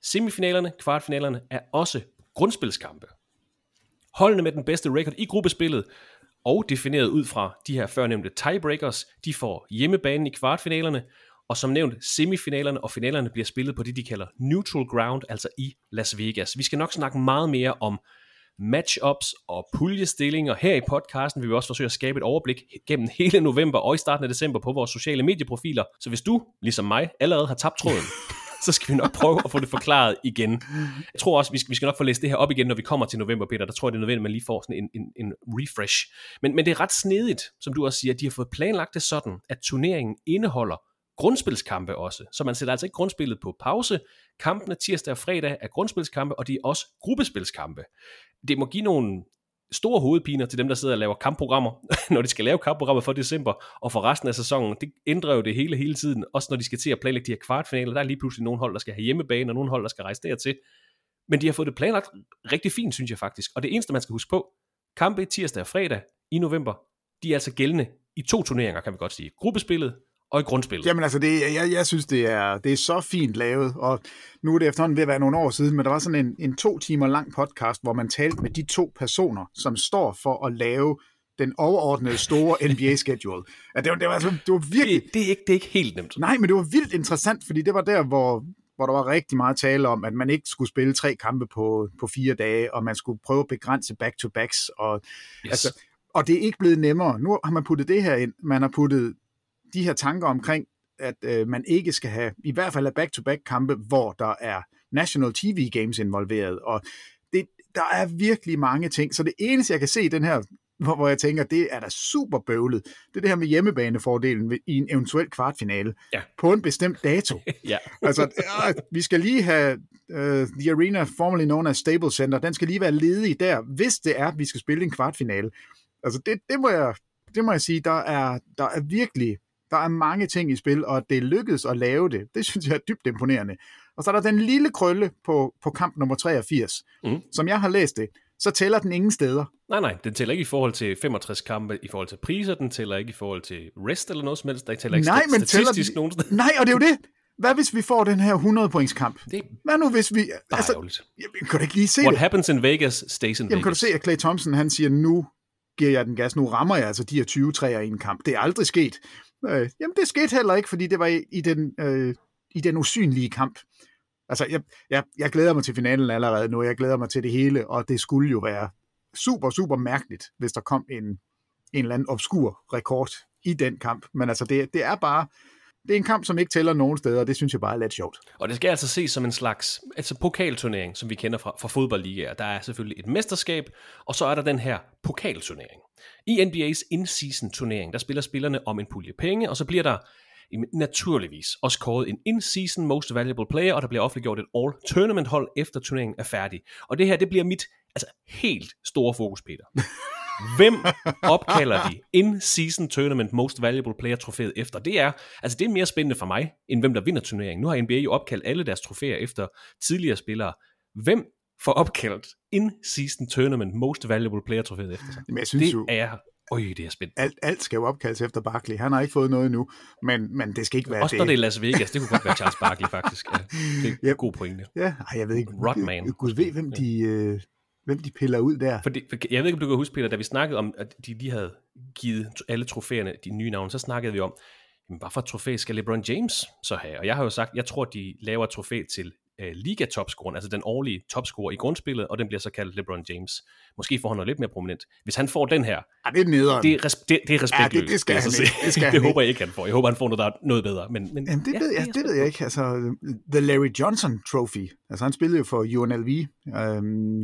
Semifinalerne, kvartfinalerne er også grundspilskampe. Holdene med den bedste record i gruppespillet, og defineret ud fra de her førnævnte tiebreakers, de får hjemmebanen i kvartfinalerne, og som nævnt, semifinalerne og finalerne bliver spillet på det, de kalder neutral ground, altså i Las Vegas. Vi skal nok snakke meget mere om matchups og puljestillinger. Her i podcasten vil vi også forsøge at skabe et overblik gennem hele november og i starten af december på vores sociale medieprofiler. Så hvis du, ligesom mig, allerede har tabt tråden, så skal vi nok prøve at få det forklaret igen. Jeg tror også, vi skal, vi skal nok få læst det her op igen, når vi kommer til november, Peter. Der tror jeg, det er nødvendigt, at man lige får sådan en, en, en refresh. Men, men det er ret snedigt, som du også siger, at de har fået planlagt det sådan, at turneringen indeholder grundspilskampe også. Så man sætter altså ikke grundspillet på pause. Kampene tirsdag og fredag er grundspilskampe, og de er også gruppespilskampe. Det må give nogle store hovedpiner til dem, der sidder og laver kampprogrammer, når de skal lave kampprogrammer for december, og for resten af sæsonen. Det ændrer jo det hele hele tiden, også når de skal til at planlægge de her kvartfinaler. Der er lige pludselig nogle hold, der skal have hjemmebane, og nogle hold, der skal rejse dertil. Men de har fået det planlagt rigtig fint, synes jeg faktisk. Og det eneste, man skal huske på, kampe tirsdag og fredag i november, de er altså gældende i to turneringer, kan vi godt sige. Gruppespillet og i grundspillet. Jamen altså, det, jeg, jeg synes, det er, det er så fint lavet, og nu er det efterhånden ved at være nogle år siden, men der var sådan en, en to timer lang podcast, hvor man talte med de to personer, som står for at lave den overordnede store NBA-schedule. Ja, det, var, det, var, altså, det var virkelig... Det, det, er ikke, det er ikke helt nemt. Nej, men det var vildt interessant, fordi det var der, hvor, hvor der var rigtig meget tale om, at man ikke skulle spille tre kampe på, på fire dage, og man skulle prøve at begrænse back-to-backs. Og, Yes. altså, og det er ikke blevet nemmere. Nu har man puttet det her ind. Man har puttet de her tanker omkring, at øh, man ikke skal have, i hvert fald have back-to-back kampe, hvor der er national TV games involveret, og det, der er virkelig mange ting. Så det eneste, jeg kan se i den her, hvor, hvor jeg tænker, det er da super bøvlet, det er det her med hjemmebanefordelen i en eventuel kvartfinale Ja. på en bestemt dato. ja. altså, ja, vi skal lige have uh, The Arena, formerly known as Staples Center, den skal lige være ledig der, hvis det er, at vi skal spille en kvartfinale. Altså, det, det, må, jeg, det må jeg sige, der er, der er virkelig der er mange ting i spil, og at det lykkedes at lave det, det synes jeg er dybt imponerende. Og så er der den lille krølle på, på kamp nummer 83. Mm. Som jeg har læst det, så tæller den ingen steder. Nej, nej, den tæller ikke i forhold til 65 kampe, i forhold til priser, den tæller ikke i forhold til rest eller noget som helst, der tæller ikke Nej, men tæller statistisk den- nogen steder. Nej, og det er jo det. Hvad hvis vi får den her 100 points kamp? Det Hvad nu hvis vi... bare Altså, ærgerligt. jamen, kan du ikke lige se What det? happens in Vegas, stays in Jamen kan du Vegas. se, at Clay Thompson han siger, nu giver jeg den gas, nu rammer jeg altså de her 20 træer i en kamp. Det er aldrig sket. Øh, jamen det skete heller ikke, fordi det var i, i, den, øh, i den usynlige kamp. Altså jeg, jeg, jeg glæder mig til finalen allerede nu, jeg glæder mig til det hele, og det skulle jo være super, super mærkeligt, hvis der kom en, en eller anden obskur rekord i den kamp. Men altså det, det er bare, det er en kamp, som ikke tæller nogen steder, og det synes jeg bare er lidt sjovt. Og det skal altså ses som en slags altså pokalturnering, som vi kender fra, fra fodboldligaer. Der er selvfølgelig et mesterskab, og så er der den her pokalturnering. I NBA's in-season turnering, der spiller spillerne om en pulje penge, og så bliver der naturligvis også kåret en in-season most valuable player, og der bliver offentliggjort et all-tournament hold efter turneringen er færdig. Og det her, det bliver mit altså, helt store fokus, Peter. Hvem opkalder de in-season tournament most valuable player trofæet efter? Det er, altså det er mere spændende for mig, end hvem der vinder turneringen. Nu har NBA jo opkaldt alle deres trofæer efter tidligere spillere. Hvem får opkaldt in-season tournament most valuable player trofæet efter sig? Men jeg synes Det jo, er, øj, det er spændende. alt, alt skal jo opkaldes efter Barkley. Han har ikke fået noget endnu, men, men det skal ikke være Også det. når det er Las Vegas, det kunne godt være Charles Barkley faktisk. Ja, det er en Yep. god pointe. Ja, ej, jeg ved ikke. Rodman. Gud ved, hvem de, øh, hvem de piller ud der. Fordi, for jeg ved ikke, om du kan huske, Peter, da vi snakkede om, at de lige havde givet alle trofæerne de nye navne, så snakkede vi om, jamen, hvad for trofæ skal LeBron James så have? Og jeg har jo sagt, jeg tror, de laver et trofæ til uh, liga-topscoren, altså den årlige topscorer i grundspillet, og den bliver så kaldt LeBron James. Måske får han noget lidt mere prominent. Hvis han får den her, Ej, det er nederen. det er, res- det, det er respektløst. det skal vil jeg han ikke. Det skal det han håber jeg ikke, han får. Jeg håber, han får noget, der er noget bedre. Men, men, Jamen, det, ja, ved jeg, det spændt ved jeg ikke. Altså, The Larry Johnson Trophy. Altså, han spillede jo for UNLV, øhm,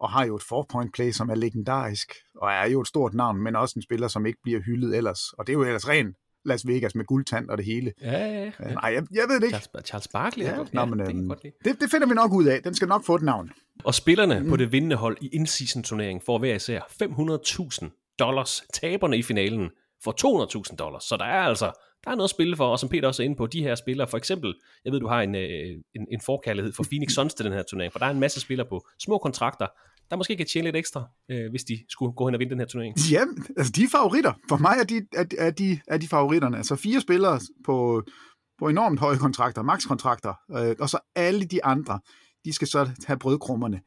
og har jo et four-point play, som er legendarisk, og er jo et stort navn, men også en spiller, som ikke bliver hyldet ellers. Og det er jo ellers ren Las Vegas med guldtand og det hele. Ja, ja, ja. Øh, Nej, jeg, jeg ved det ikke. Charles, Charles Barkley. Ja, Ja, godt, nå, ja, men, det øhm, godt lide. Det, det finder vi nok ud af. Den skal nok få et navn. Og spillerne mm. på det vindende hold i in-season turneringen får hver især 500.000 dollars. Taberne i finalen får 200.000 dollars. Så der er altså der er noget at spille for, og som Peter også er inde på, de her spillere, for eksempel, jeg ved, du har en, øh, en, en forkærlighed for Phoenix Suns til den her turnering, for der er en masse spillere på små kontrakter, der måske kan tjene lidt ekstra, øh, hvis de skulle gå hen og vinde den her turnering. Ja, altså de er favoritter. For mig er de, er, er de, er de favoritterne. Altså fire spillere på, på enormt høje kontrakter, makskontrakter, øh, og så alle de andre, de skal så have brødkrummerne.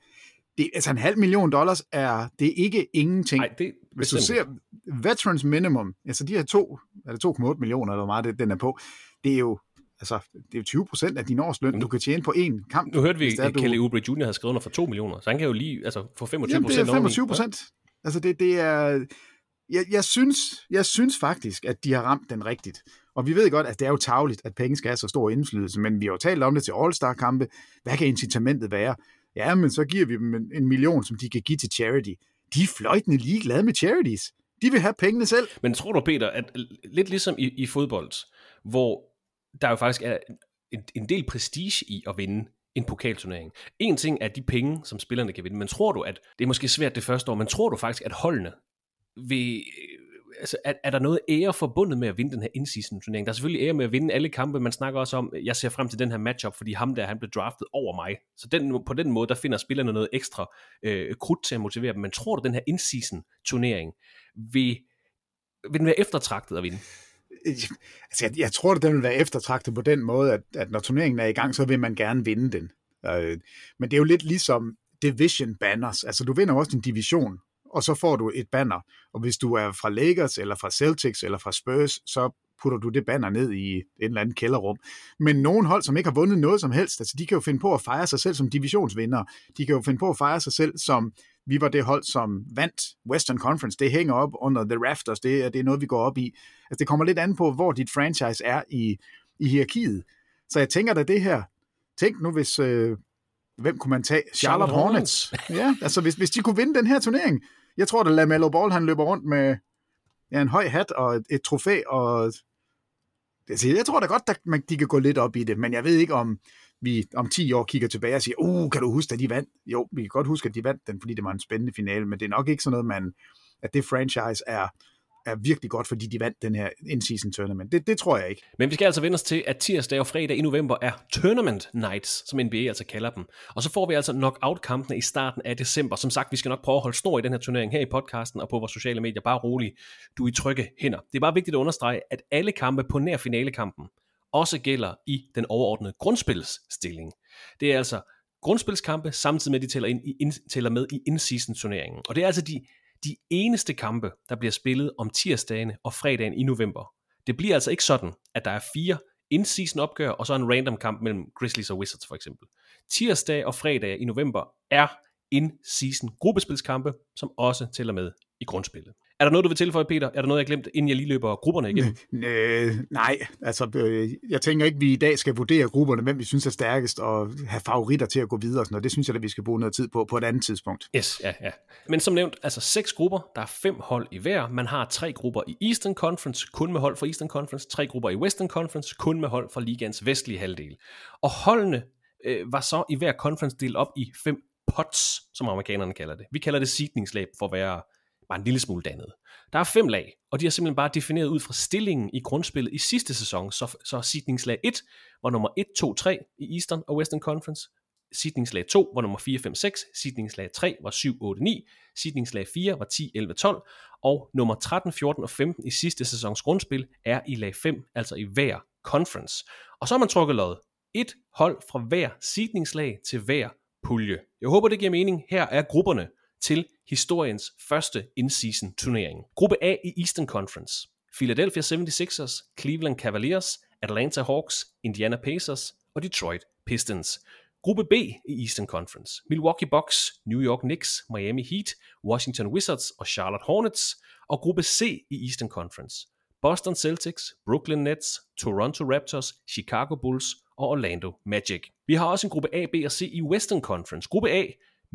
Det, altså en halv million dollars er, det er ikke ingenting. Nej, det Hvis du ser veterans minimum, altså de her to, eller 2,8 millioner, eller hvor meget det, den er på, det er jo, altså, det er jo 20 procent af din årsløn, du kan tjene på én kamp. Nu hørte vi, at Kelly Oubre Jr. havde skrevet under for 2 millioner, så han kan jo lige altså, få 25 Jamen, det procent er 25 procent. Altså, det, det er... Jeg, jeg, synes, jeg synes faktisk, at de har ramt den rigtigt. Og vi ved godt, at det er jo tageligt, at penge skal have så stor indflydelse, men vi har jo talt om det til All-Star-kampe. Hvad kan incitamentet være? Ja, men så giver vi dem en, en million, som de kan give til charity. De er fløjtende ligeglade med charities. De vil have pengene selv. Men tror du, Peter, at lidt ligesom i, i fodbold, hvor der jo faktisk er en, en del prestige i at vinde en pokalturnering. En ting er de penge, som spillerne kan vinde, men tror du, at det er måske svært det første år, men tror du faktisk, at holdene vil, øh, altså, er, er der noget ære forbundet med at vinde den her in-season turnering? Der er selvfølgelig ære med at vinde alle kampe, man snakker også om, jeg ser frem til den her matchup, fordi ham der, han blev draftet over mig. Så den, på den måde, der finder spillerne noget ekstra øh, krudt til at motivere dem. Men tror du, den her in-season turnering vil, vil den være eftertragtet at vinde? Altså, jeg, jeg tror, at den vil være eftertragtet på den måde, at, at når turneringen er i gang, så vil man gerne vinde den. Øh, men det er jo lidt ligesom division banners. Altså, du vinder også din division, og så får du et banner. Og hvis du er fra Lakers, eller fra Celtics, eller fra Spurs, så putter du det banner ned i et eller andet kælderrum. Men nogle hold, som ikke har vundet noget som helst, altså de kan jo finde på at fejre sig selv som divisionsvinder. De kan jo finde på at fejre sig selv som, vi var det hold, som vandt Western Conference. Det hænger op under The Rafters. Det er, det er noget, vi går op i. Altså det kommer lidt an på, hvor dit franchise er i, i hierarkiet. Så jeg tænker da det her, tænk nu hvis, øh, hvem kunne man tage? Charlotte, Charlotte Hornets. ja, altså hvis, hvis de kunne vinde den her turnering. Jeg tror, at LaMelo Ball, han løber rundt med ja, en høj hat og et, et trofæ, og altså, jeg tror da godt, at man, de kan gå lidt op i det, men jeg ved ikke, om vi om 10 år kigger tilbage og siger, uh, kan du huske, at de vandt? Jo, vi kan godt huske, at de vandt den, fordi det var en spændende finale, men det er nok ikke sådan noget, man, at det franchise er, er virkelig godt, fordi de vandt den her in-season tournament. Det, det tror jeg ikke. Men vi skal altså vende os til, at tirsdag og fredag i november er Tournament Nights, som NBA altså kalder dem. Og så får vi altså knockout-kampene i starten af december. Som sagt, vi skal nok prøve at holde snor i den her turnering her i podcasten og på vores sociale medier. Bare rolig, du er i trygge hænder. Det er bare vigtigt at understrege, at alle kampe på nær finalekampen også gælder i den overordnede grundspilsstilling. Det er altså grundspilskampe, samtidig med, at de tæller, ind i, ind, tæller med i in-season turneringen. Og det er altså de, de eneste kampe, der bliver spillet om tirsdagene og fredagen i november. Det bliver altså ikke sådan, at der er fire in-season opgør, og så en random kamp mellem Grizzlies og Wizards for eksempel. Tirsdag og fredag i november er in-season gruppespilskampe, som også tæller med i grundspillet. Er der noget, du vil tilføje, Peter? Er der noget, jeg glemt, inden jeg lige løber grupperne igennem? Øh, nej, altså øh, jeg tænker ikke, vi i dag skal vurdere grupperne, hvem vi synes er stærkest, og have favoritter til at gå videre og sådan noget. Det synes jeg, at vi skal bruge noget tid på på et andet tidspunkt. Yes, ja, ja. Men som nævnt, altså seks grupper, der er fem hold i hver. Man har tre grupper i Eastern Conference, kun med hold fra Eastern Conference, tre grupper i Western Conference, kun med hold fra ligaens vestlige halvdel. Og holdene øh, var så i hver conference delt op i fem pots, som amerikanerne kalder det. Vi kalder det seedningslag for at være bare en lille smule dannet. Der er fem lag, og de er simpelthen bare defineret ud fra stillingen i grundspillet i sidste sæson. Så, så sidningslag 1 var nummer 1, 2, 3 i Eastern og Western Conference. Sidningslag 2 var nummer 4, 5, 6. Sidningslag 3 var 7, 8, 9. Sidningslag 4 var 10, 11, 12. Og nummer 13, 14 og 15 i sidste sæsons grundspil er i lag 5, altså i hver conference. Og så har man trukket lod. Et hold fra hver sidningslag til hver pulje. Jeg håber, det giver mening. Her er grupperne til historiens første in-season turnering. Gruppe A i Eastern Conference. Philadelphia 76ers, Cleveland Cavaliers, Atlanta Hawks, Indiana Pacers og Detroit Pistons. Gruppe B i Eastern Conference. Milwaukee Bucks, New York Knicks, Miami Heat, Washington Wizards og Charlotte Hornets. Og gruppe C i Eastern Conference. Boston Celtics, Brooklyn Nets, Toronto Raptors, Chicago Bulls og Orlando Magic. Vi har også en gruppe A, B og C i Western Conference. Gruppe A,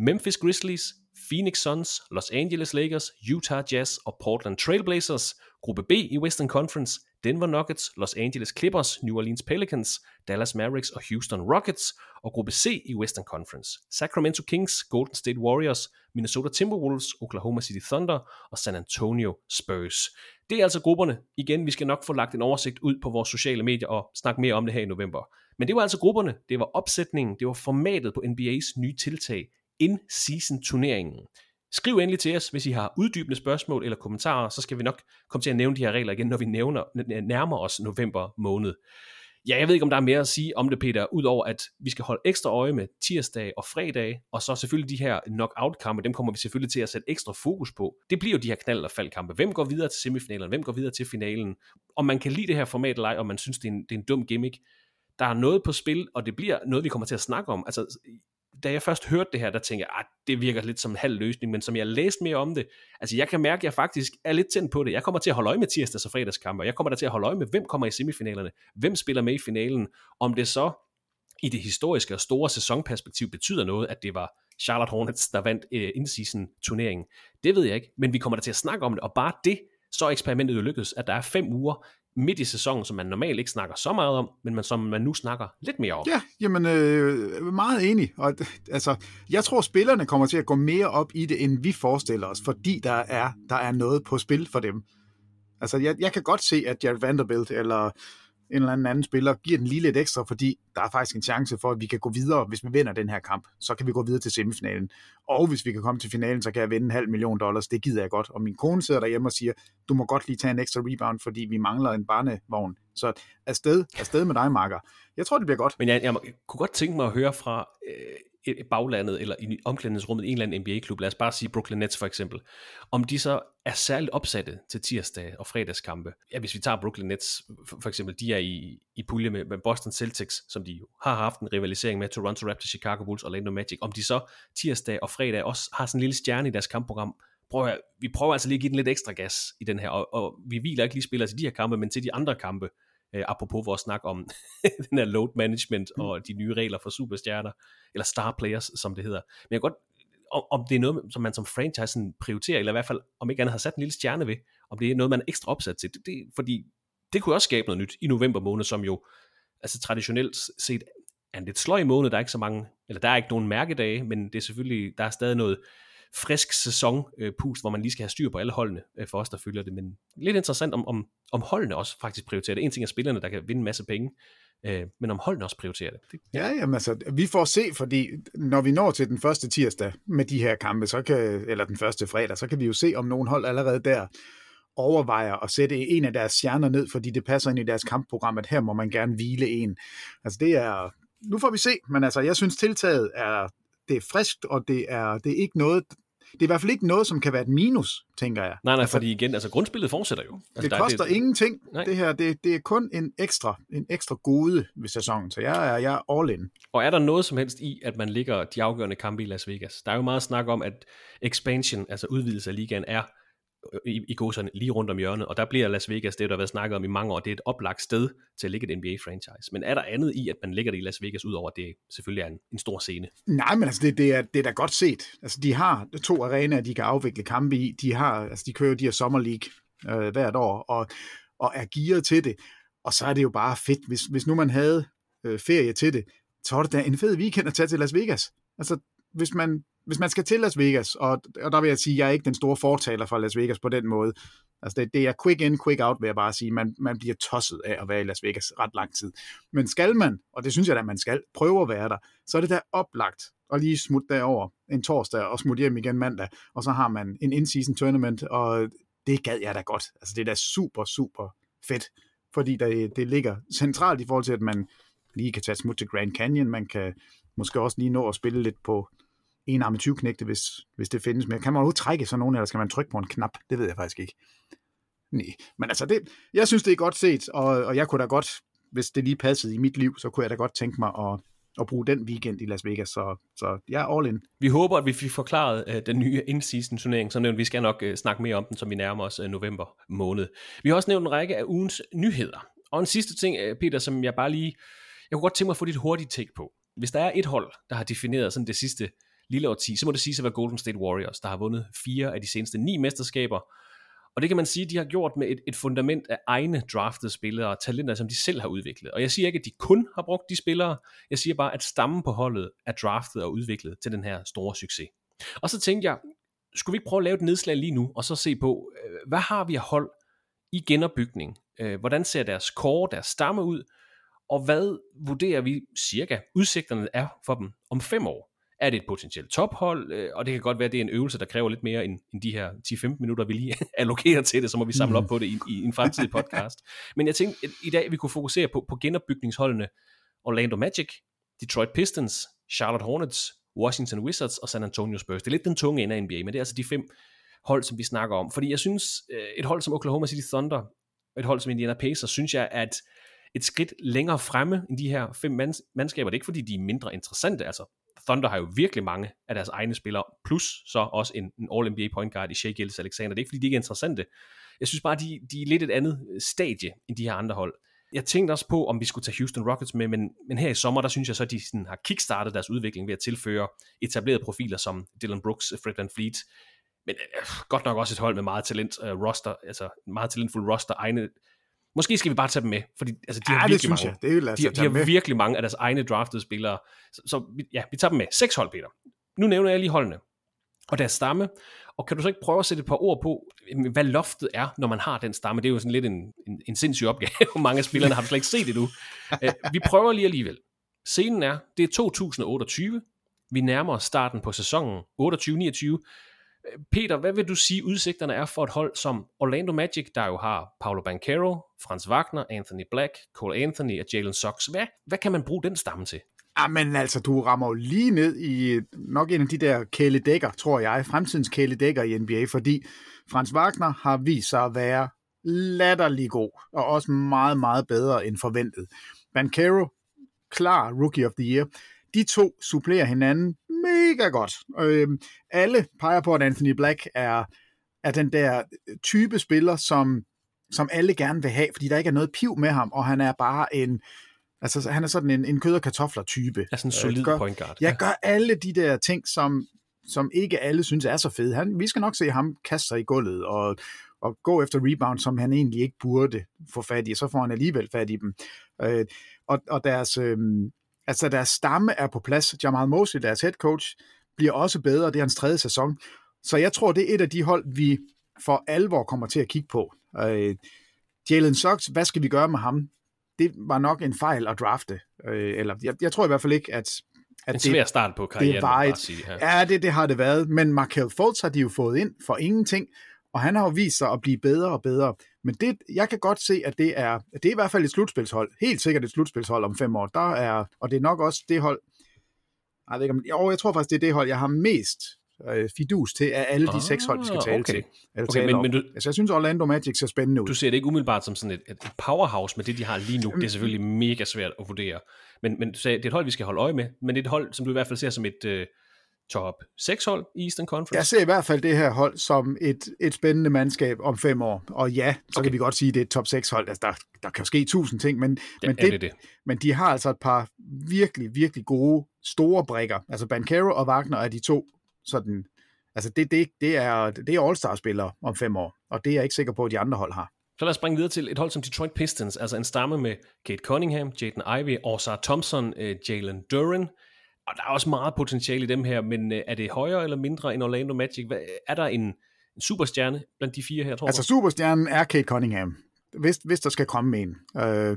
Memphis Grizzlies, Phoenix Suns, Los Angeles Lakers, Utah Jazz og Portland Trailblazers. Gruppe B i Western Conference, Denver Nuggets, Los Angeles Clippers, New Orleans Pelicans, Dallas Mavericks og Houston Rockets, og gruppe C i Western Conference. Sacramento Kings, Golden State Warriors, Minnesota Timberwolves, Oklahoma City Thunder og San Antonio Spurs. Det er altså grupperne. Igen, vi skal nok få lagt en oversigt ud på vores sociale medier og snakke mere om det her i november. Men det var altså grupperne, det var opsætningen, det var formatet på NBA's nye tiltag, in-season turneringen. Skriv endelig til os, hvis I har uddybende spørgsmål eller kommentarer, så skal vi nok komme til at nævne de her regler igen, når vi nævner, nærmer os november måned. Ja, jeg ved ikke, om der er mere at sige om det, Peter, udover at vi skal holde ekstra øje med tirsdag og fredag, og så selvfølgelig de her knockout-kampe, dem kommer vi selvfølgelig til at sætte ekstra fokus på. Det bliver jo de her knald- og faldkampe. Hvem går videre til semifinalen? Hvem går videre til finalen? Om man kan lide det her format eller ej, om man synes, det er en, det er en dum gimmick. Der er noget på spil, og det bliver noget, vi kommer til at snakke om. Altså, da jeg først hørte det her, der tænkte jeg, at det virker lidt som en halv løsning, men som jeg læste mere om det, altså jeg kan mærke, at jeg faktisk er lidt tændt på det. Jeg kommer til at holde øje med tirsdags og fredagskampe, jeg kommer der til at holde øje med, hvem kommer i semifinalerne, hvem spiller med i finalen, om det så i det historiske og store sæsonperspektiv betyder noget, at det var Charlotte Hornets, der vandt uh, in-season turneringen. Det ved jeg ikke, men vi kommer der til at snakke om det, og bare det, så er eksperimentet jo lykkedes, at der er fem uger midt i sæsonen, som man normalt ikke snakker så meget om, men man, som man nu snakker lidt mere om. Ja, jamen øh, meget enig. Og, altså, jeg tror, spillerne kommer til at gå mere op i det, end vi forestiller os, fordi der er, der er noget på spil for dem. Altså, jeg, jeg kan godt se, at Jared Vanderbilt eller en eller anden anden spiller, giver den lige lidt ekstra, fordi der er faktisk en chance for, at vi kan gå videre, hvis vi vinder den her kamp. Så kan vi gå videre til semifinalen. Og hvis vi kan komme til finalen, så kan jeg vinde en halv million dollars. Det gider jeg godt. Og min kone sidder derhjemme og siger, du må godt lige tage en ekstra rebound, fordi vi mangler en barnevogn. Så afsted, afsted med dig, Marker. Jeg tror, det bliver godt. Men jeg, jeg kunne godt tænke mig at høre fra øh, baglandet eller i omklædningsrummet i en eller anden NBA-klub, lad os bare sige Brooklyn Nets for eksempel, om de så er særligt opsatte til tirsdag og fredagskampe. Ja, hvis vi tager Brooklyn Nets for, eksempel, de er i, i pulje med, med Boston Celtics, som de jo har haft en rivalisering med Toronto Raptors, Chicago Bulls og Orlando Magic. Om de så tirsdag og fredag også har sådan en lille stjerne i deres kampprogram, prøver, vi prøver altså lige at give den lidt ekstra gas i den her, og, og vi hviler ikke lige spillere til de her kampe, men til de andre kampe, øh, apropos vores snak om den her load management mm. og de nye regler for superstjerner, eller star players, som det hedder. Men jeg kan godt, om, om det er noget, som man som franchise prioriterer, eller i hvert fald, om ikke andet har sat en lille stjerne ved, om det er noget, man er ekstra opsat til. Det, det, fordi det kunne også skabe noget nyt i november måned, som jo altså traditionelt set er en lidt sløj måned, der er ikke så mange, eller der er ikke nogen mærkedage, men det er selvfølgelig, der er stadig noget, frisk sæsonpust, øh, hvor man lige skal have styr på alle holdene øh, for os, der følger det. Men lidt interessant, om, om, om holdene også faktisk prioriterer det. En ting er spillerne, der kan vinde en masse penge, øh, men om holdene også prioriterer det. det ja, jamen altså, vi får se, fordi når vi når til den første tirsdag med de her kampe, så kan, eller den første fredag, så kan vi jo se, om nogen hold allerede der overvejer at sætte en af deres stjerner ned, fordi det passer ind i deres kampprogram, at her må man gerne hvile en. Altså det er, nu får vi se, men altså jeg synes tiltaget er det er friskt, og det er, det er ikke noget, det er i hvert fald ikke noget, som kan være et minus, tænker jeg. Nej, nej, altså, fordi igen, altså grundspillet fortsætter jo. Altså, det koster det, ingenting, nej. det her. Det, det er kun en ekstra, en ekstra gode ved sæsonen, så jeg er, jeg er all in. Og er der noget som helst i, at man ligger de afgørende kampe i Las Vegas? Der er jo meget snak om, at expansion, altså udvidelse af ligaen, er i, i godserne lige rundt om hjørnet, og der bliver Las Vegas, det der har været snakket om i mange år, det er et oplagt sted til at ligge et NBA-franchise. Men er der andet i, at man ligger det i Las Vegas, udover at det selvfølgelig er en, en stor scene? Nej, men altså det, det, er, det er da godt set. Altså de har to arenaer, de kan afvikle kampe i. De, har, altså, de kører de her Summer League øh, hvert år, og, og er gearet til det. Og så er det jo bare fedt, hvis, hvis nu man havde øh, ferie til det, så var det da en fed weekend at tage til Las Vegas. Altså, hvis man hvis man skal til Las Vegas, og, og der vil jeg sige, at jeg er ikke den store fortaler for Las Vegas på den måde. Altså det, det er quick in, quick out, vil jeg bare sige. Man, man bliver tosset af at være i Las Vegas ret lang tid. Men skal man, og det synes jeg da, man skal, prøve at være der, så er det da oplagt at lige smutte derover en torsdag og smutte hjem igen mandag, og så har man en in-season tournament, og det gad jeg da godt. Altså det er da super, super fedt, fordi det, det ligger centralt i forhold til, at man lige kan tage smut til Grand Canyon, man kan måske også lige nå at spille lidt på enarmet 20 knægte, hvis, hvis det findes. Men kan man overhovedet trække sådan nogen, eller skal man trykke på en knap? Det ved jeg faktisk ikke. Nej, men altså, det, jeg synes, det er godt set, og, og jeg kunne da godt, hvis det lige passede i mit liv, så kunne jeg da godt tænke mig at, at bruge den weekend i Las Vegas, så, så jeg er all in. Vi håber, at vi fik forklaret uh, den nye in-season turnering, så vi skal nok uh, snakke mere om den, som vi nærmer os uh, november måned. Vi har også nævnt en række af ugens nyheder. Og en sidste ting, uh, Peter, som jeg bare lige, jeg kunne godt tænke mig at få dit hurtige take på. Hvis der er et hold, der har defineret sådan det sidste lille årti, så må det sige at være Golden State Warriors, der har vundet fire af de seneste ni mesterskaber, Og det kan man sige, de har gjort med et, et fundament af egne draftede spillere og talenter, som de selv har udviklet. Og jeg siger ikke, at de kun har brugt de spillere. Jeg siger bare, at stammen på holdet er draftet og udviklet til den her store succes. Og så tænkte jeg, skulle vi ikke prøve at lave et nedslag lige nu, og så se på, øh, hvad har vi af hold i genopbygning? Øh, hvordan ser deres core, deres stamme ud? Og hvad vurderer vi cirka udsigterne er for dem om fem år? Er det et potentielt tophold? Øh, og det kan godt være, at det er en øvelse, der kræver lidt mere end, end de her 10-15 minutter, vi lige allokerer til det, så må vi samle op på det i, i en fremtidig podcast. Men jeg tænkte, at i dag vi kunne fokusere på, på genopbygningsholdene Orlando Magic, Detroit Pistons, Charlotte Hornets, Washington Wizards og San Antonio Spurs. Det er lidt den tunge ende af NBA, men det er altså de fem hold, som vi snakker om. Fordi jeg synes, øh, et hold som Oklahoma City Thunder, et hold som Indiana Pacers, synes jeg, at et skridt længere fremme end de her fem mandskaber. Det er ikke, fordi de er mindre interessante. Altså, Thunder har jo virkelig mange af deres egne spillere, plus så også en, en All-NBA point guard i Shea Gilles Alexander. Det er ikke, fordi de ikke er interessante. Jeg synes bare, de, de er lidt et andet øh, stadie end de her andre hold. Jeg tænkte også på, om vi skulle tage Houston Rockets med, men, men her i sommer, der synes jeg så, at de sådan har kickstartet deres udvikling ved at tilføre etablerede profiler som Dylan Brooks, Fred Van Fleet, men øh, godt nok også et hold med meget talent, øh, roster, altså meget talentfuld roster, egne, Måske skal vi bare tage dem med, fordi altså, de ja, har, virkelig mange, jeg. Det er de, de har med. virkelig mange af deres egne draftede spillere. Så, så ja, vi tager dem med. Seks hold, Peter. Nu nævner jeg lige holdene og deres stamme. Og kan du så ikke prøve at sætte et par ord på, hvad loftet er, når man har den stamme? Det er jo sådan lidt en, en, en sindssyg opgave. Mange af spillerne har slet ikke set endnu. Uh, vi prøver lige alligevel. Scenen er, det er 2028. Vi nærmer os starten på sæsonen 28-29. Peter, hvad vil du sige udsigterne er for et hold som Orlando Magic, der jo har Paolo Banchero, Franz Wagner, Anthony Black, Cole Anthony og Jalen Sox. Hvad, hvad kan man bruge den stamme til? Jamen men altså, du rammer jo lige ned i nok en af de der kæledækker, tror jeg, fremtidens kæledækker i NBA, fordi Franz Wagner har vist sig at være latterlig god, og også meget, meget bedre end forventet. Banchero, klar Rookie of the Year. De to supplerer hinanden mega godt. Øh, alle peger på, at Anthony Black er, er den der type spiller, som, som alle gerne vil have, fordi der ikke er noget piv med ham, og han er bare en, altså han er sådan en, en kød- og kartofler type. Er sådan en solid øh, gør, point guard. Jeg gør alle de der ting, som, som ikke alle synes er så fede. Han, vi skal nok se ham kaste sig i gulvet og, og gå efter rebound, som han egentlig ikke burde få fat i, så får han alligevel fat i dem. Øh, og, og deres, øh, Altså deres stamme er på plads. Jamal Mosley, deres head coach, bliver også bedre. Det er hans tredje sæson. Så jeg tror, det er et af de hold, vi for alvor kommer til at kigge på. Øh, Jalen Sox, hvad skal vi gøre med ham? Det var nok en fejl at drafte. Øh, eller jeg, jeg tror i hvert fald ikke, at at en svær start på karrieren, det var et, sige, ja. ja, det, det har det været. Men Markel Fultz har de jo fået ind for ingenting, og han har jo vist sig at blive bedre og bedre. Men det, jeg kan godt se, at det er, det er i hvert fald et slutspilshold. Helt sikkert et slutspilshold om fem år. Der er, og det er nok også det hold, jeg, ved ikke, om, jo, jeg tror faktisk, det er det hold, jeg har mest øh, fidus til af alle de ah, seks hold, vi skal tale okay. til. Okay, men, men du, altså, jeg synes, Orlando Magic ser spændende ud. Du ser det ikke umiddelbart som sådan et, et powerhouse med det, de har lige nu. Det er selvfølgelig mega svært at vurdere. Men, men du sagde, det er et hold, vi skal holde øje med, men det er et hold, som du i hvert fald ser som et, øh, top 6 hold i Eastern Conference? Jeg ser i hvert fald det her hold som et, et spændende mandskab om fem år. Og ja, så okay. kan vi godt sige, at det er et top 6 hold. Altså, der, der kan jo ske tusind ting, men, det, men, det, det, det. men de har altså et par virkelig, virkelig gode, store brækker. Altså Bancaro og Wagner er de to sådan... Altså det, det, det er, det er All-Star-spillere om fem år, og det er jeg ikke sikker på, at de andre hold har. Så lad os springe videre til et hold som Detroit Pistons, altså en stamme med Kate Cunningham, Jaden Ivey, Orsar Thompson, uh, Jalen Duran, og der er også meget potentiale i dem her, men øh, er det højere eller mindre end Orlando Magic? Hvad, er der en, en superstjerne blandt de fire her, tror Altså superstjernen er Kate Cunningham, hvis, hvis der skal komme en. Øh,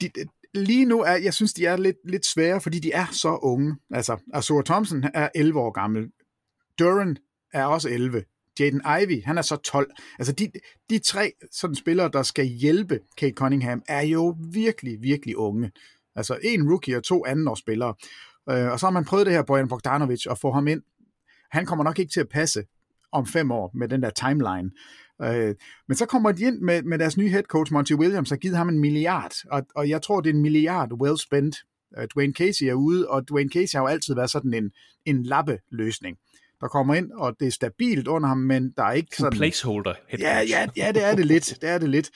de, lige nu er, jeg synes, de er lidt, lidt svære, fordi de er så unge. Altså, Azura Thompson er 11 år gammel. Duran er også 11. Jaden Ivey, han er så 12. Altså, de, de tre sådan spillere, der skal hjælpe Kate Cunningham, er jo virkelig, virkelig unge. Altså, en rookie og to andenårsspillere. Øh, og så har man prøvet det her, Bojan Bogdanovic, at få ham ind. Han kommer nok ikke til at passe om fem år med den der timeline. Øh, men så kommer de ind med, med deres nye head coach, Monty Williams, og givet ham en milliard. Og, og jeg tror, det er en milliard well spent. Uh, Dwayne Casey er ude, og Dwayne Casey har jo altid været sådan en, en lappe-løsning der kommer ind, og det er stabilt under ham, men der er ikke sådan... En placeholder. Ja, ja, ja, det er det lidt. Det er det lidt.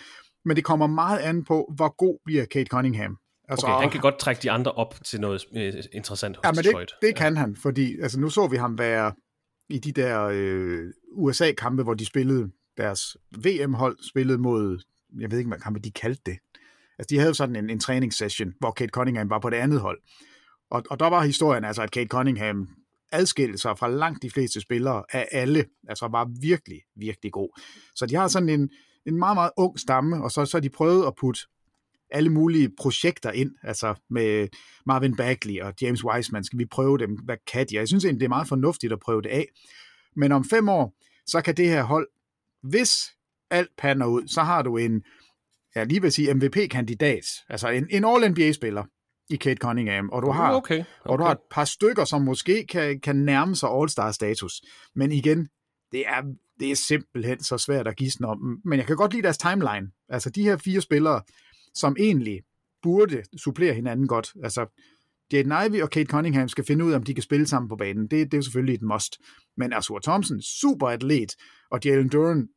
Men det kommer meget an på, hvor god bliver Kate Cunningham. Altså, okay, han kan godt trække de andre op til noget øh, interessant hos ja, men det, det kan ja. han, fordi altså, nu så vi ham være i de der øh, USA-kampe, hvor de spillede deres VM-hold spillede mod, jeg ved ikke, hvad de kaldte det. Altså, de havde sådan en, en træningssession, hvor Kate Cunningham var på det andet hold. Og, og der var historien altså, at Kate Cunningham adskilte sig fra langt de fleste spillere af alle, altså var virkelig, virkelig god. Så de har sådan en, en meget, meget ung stamme, og så, så har de prøvet at putte alle mulige projekter ind, altså med Marvin Bagley og James Wiseman, skal vi prøve dem, hvad kan de? Jeg synes egentlig, det er meget fornuftigt at prøve det af. Men om fem år, så kan det her hold, hvis alt pander ud, så har du en, ja lige vil sige MVP-kandidat, altså en, en All-NBA-spiller i Kate Cunningham, og du har, okay, okay. Og du har et par stykker, som måske kan, kan nærme sig All-Star-status. Men igen, det er, det er simpelthen så svært at gisne om. Men jeg kan godt lide deres timeline. Altså de her fire spillere, som egentlig burde supplere hinanden godt. Altså, Jaden Ivey og Kate Cunningham skal finde ud af, om de kan spille sammen på banen. Det, det er jo selvfølgelig et must. Men Azur Thompson, super atlet, og Jalen Duran,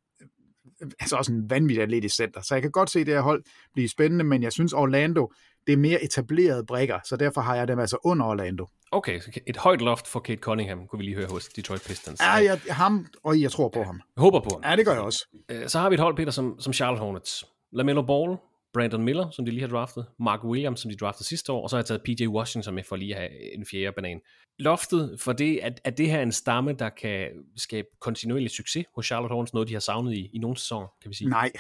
altså også en vanvittig atletisk center. Så jeg kan godt se det her hold blive spændende, men jeg synes Orlando, det er mere etablerede brækker, så derfor har jeg dem altså under Orlando. Okay, så et højt loft for Kate Cunningham, kunne vi lige høre hos Detroit Pistons. Ja, jeg, ham, og jeg tror på ham. Jeg håber på ham. Ja, det gør jeg også. Øh, så har vi et hold, Peter, som, som Charlotte Hornets. LaMelo Ball, Brandon Miller, som de lige har draftet, Mark Williams, som de draftede sidste år, og så har jeg taget PJ Washington med for lige at have en fjerde banan. Loftet for det, at, at det her er en stamme, der kan skabe kontinuerlig succes hos Charlotte Hornets, noget de har savnet i, i nogle sæsoner, kan vi sige. Nej.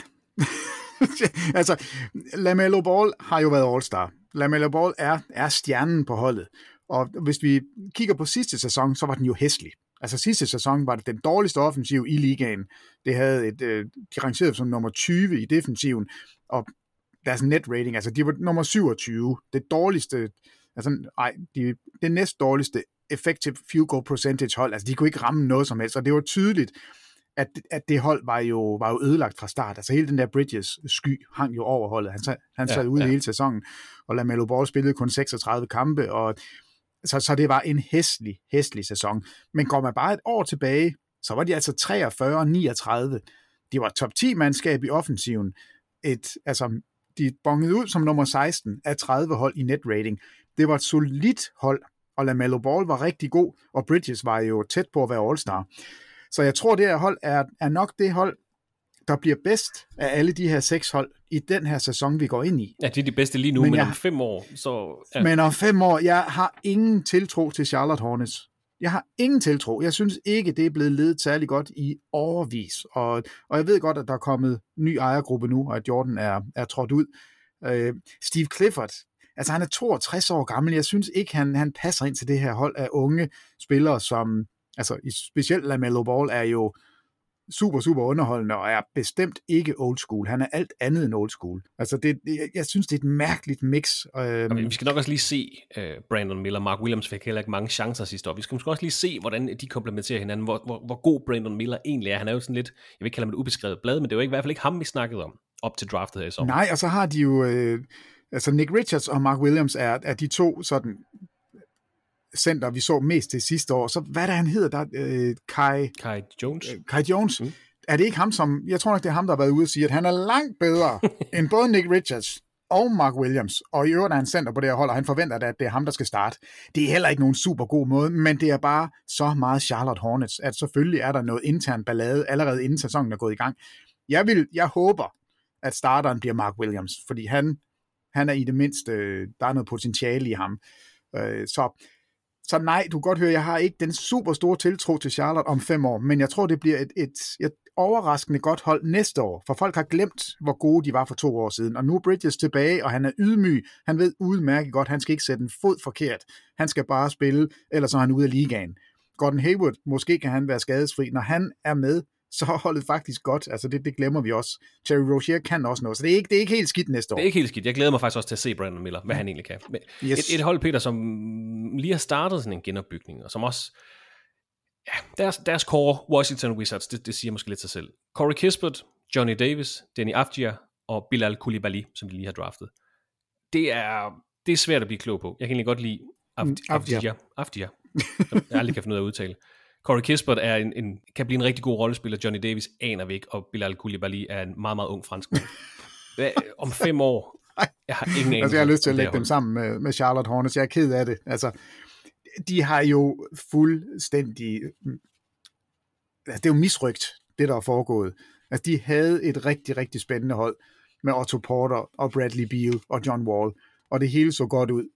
altså, LaMelo Ball har jo været All-Star. LaMelo Ball er, er stjernen på holdet. Og hvis vi kigger på sidste sæson, så var den jo hæslig. Altså sidste sæson var det den dårligste offensiv i ligaen. Det havde et, øh, de rangerede som nummer 20 i defensiven, og deres net rating, altså de var nummer 27, det dårligste, altså nej, de, det næst dårligste effective field goal percentage hold, altså de kunne ikke ramme noget som helst, og det var tydeligt, at, at det hold var jo, var jo ødelagt fra start. Altså hele den der Bridges sky hang jo over holdet. Han, han sad ja, ude ja. hele sæsonen, og LaMelo Ball spillede kun 36 kampe, og så, så det var en hæslig, hæslig sæson. Men går man bare et år tilbage, så var de altså 43 og 39. De var top 10 mandskab i offensiven. Et, altså, de bongede ud som nummer 16 af 30 hold i net rating. Det var et solidt hold, og LaMelo Ball var rigtig god, og Bridges var jo tæt på at være All-Star. Så jeg tror, det her hold er, er nok det hold, der bliver bedst af alle de her seks hold i den her sæson, vi går ind i. Ja, det er de bedste lige nu, men, men jeg, om fem år, så... Ja. Men om fem år, jeg har ingen tiltro til Charlotte Hornets. Jeg har ingen tiltro. Jeg synes ikke, det er blevet ledet særlig godt i overvis. Og, og jeg ved godt, at der er kommet ny ejergruppe nu, og at Jordan er, er trådt ud. Øh, Steve Clifford, altså han er 62 år gammel. Jeg synes ikke, han, han passer ind til det her hold af unge spillere, som altså specielt LaMelo Ball er jo super, super underholdende, og er bestemt ikke old school. Han er alt andet end old school. Altså, det, jeg, jeg synes, det er et mærkeligt mix. Øhm. vi skal nok også lige se uh, Brandon Miller. Mark Williams fik heller ikke mange chancer sidste år. Vi skal måske også lige se, hvordan de komplementerer hinanden, hvor, hvor, hvor god Brandon Miller egentlig er. Han er jo sådan lidt, jeg vil ikke kalde ham et ubeskrevet blad, men det er jo ikke, i hvert fald ikke ham, vi snakkede om op til draftet her i sommer. Nej, og så har de jo... Øh, altså Nick Richards og Mark Williams er, er de to sådan center, vi så mest til sidste år. Så hvad der han hedder der? Øh, Kai, Kai Jones. Øh, Kai Jones. Mm. Er det ikke ham, som... Jeg tror nok, det er ham, der har været ude og sige, at han er langt bedre end både Nick Richards og Mark Williams. Og i øvrigt er han center på det her hold, og han forventer, at det er ham, der skal starte. Det er heller ikke nogen super god måde, men det er bare så meget Charlotte Hornets, at selvfølgelig er der noget intern ballade, allerede inden sæsonen er gået i gang. Jeg, vil, jeg håber, at starteren bliver Mark Williams, fordi han, han er i det mindste, der er noget potentiale i ham. Øh, så så nej, du kan godt høre, jeg har ikke den super store tiltro til Charlotte om fem år, men jeg tror, det bliver et, et, et overraskende godt hold næste år, for folk har glemt, hvor gode de var for to år siden, og nu er Bridges tilbage, og han er ydmyg, han ved udmærket godt, han skal ikke sætte en fod forkert, han skal bare spille, ellers så er han ude af ligaen. Gordon Hayward, måske kan han være skadesfri, når han er med, så er holdet faktisk godt. Altså det, det glemmer vi også. Terry Rozier kan også noget, så det er, ikke, det er ikke helt skidt næste år. Det er ikke helt skidt. Jeg glæder mig faktisk også til at se Brandon Miller, hvad han egentlig kan. Men yes. et, et hold, Peter, som lige har startet sådan en genopbygning, og som også ja, deres, deres core Washington Wizards, det, det siger måske lidt sig selv. Corey Kispert, Johnny Davis, Danny Afdia og Bilal Koulibaly, som de lige har draftet. Det er, det er svært at blive klog på. Jeg kan egentlig godt lide Af, mm, Afdia. Afdia. Afdia. Jeg aldrig kan finde ud af at udtale. Corey Kispert er en, en, kan blive en rigtig god rollespiller. Johnny Davis aner vi ikke, og Bilal Koulibaly er en meget, meget ung fransk om fem år, jeg har ingen altså, jeg har lyst til at lægge dem sammen med, med Charlotte Hornets. Jeg er ked af det. Altså, de har jo fuldstændig... Altså, det er jo misrygt, det der er foregået. Altså, de havde et rigtig, rigtig spændende hold med Otto Porter og Bradley Beal og John Wall, og det hele så godt ud.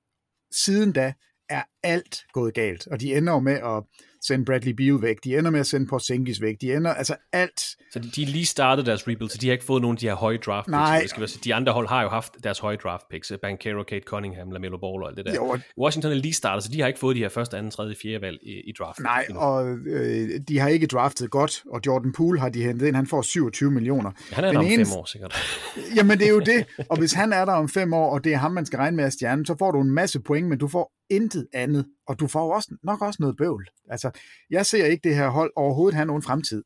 Siden da er alt gået galt, og de ender jo med at sende Bradley Beal væk, de ender med at sende Porzingis væk, de ender, altså alt. Så de, de lige startede deres rebuild, så de har ikke fået nogen af de her høje draft picks. Nej. Det skal være, de andre hold har jo haft deres høje draft picks, Bankero, Kate Cunningham, LaMelo Ball og alt det der. Jo, Washington er lige startet, så de har ikke fået de her første, anden, tredje, fjerde valg i, i draften. Nej, endnu. og øh, de har ikke draftet godt, og Jordan Poole har de hentet ind, han får 27 millioner. Han er Den der om eneste- fem år sikkert. Jamen, det er jo det. Og hvis han er der om fem år, og det er ham, man skal regne med at stjerne, så får du en masse point, men du får intet andet. Og du får også, nok også noget bøvl. Altså, jeg ser ikke det her hold overhovedet have nogen fremtid.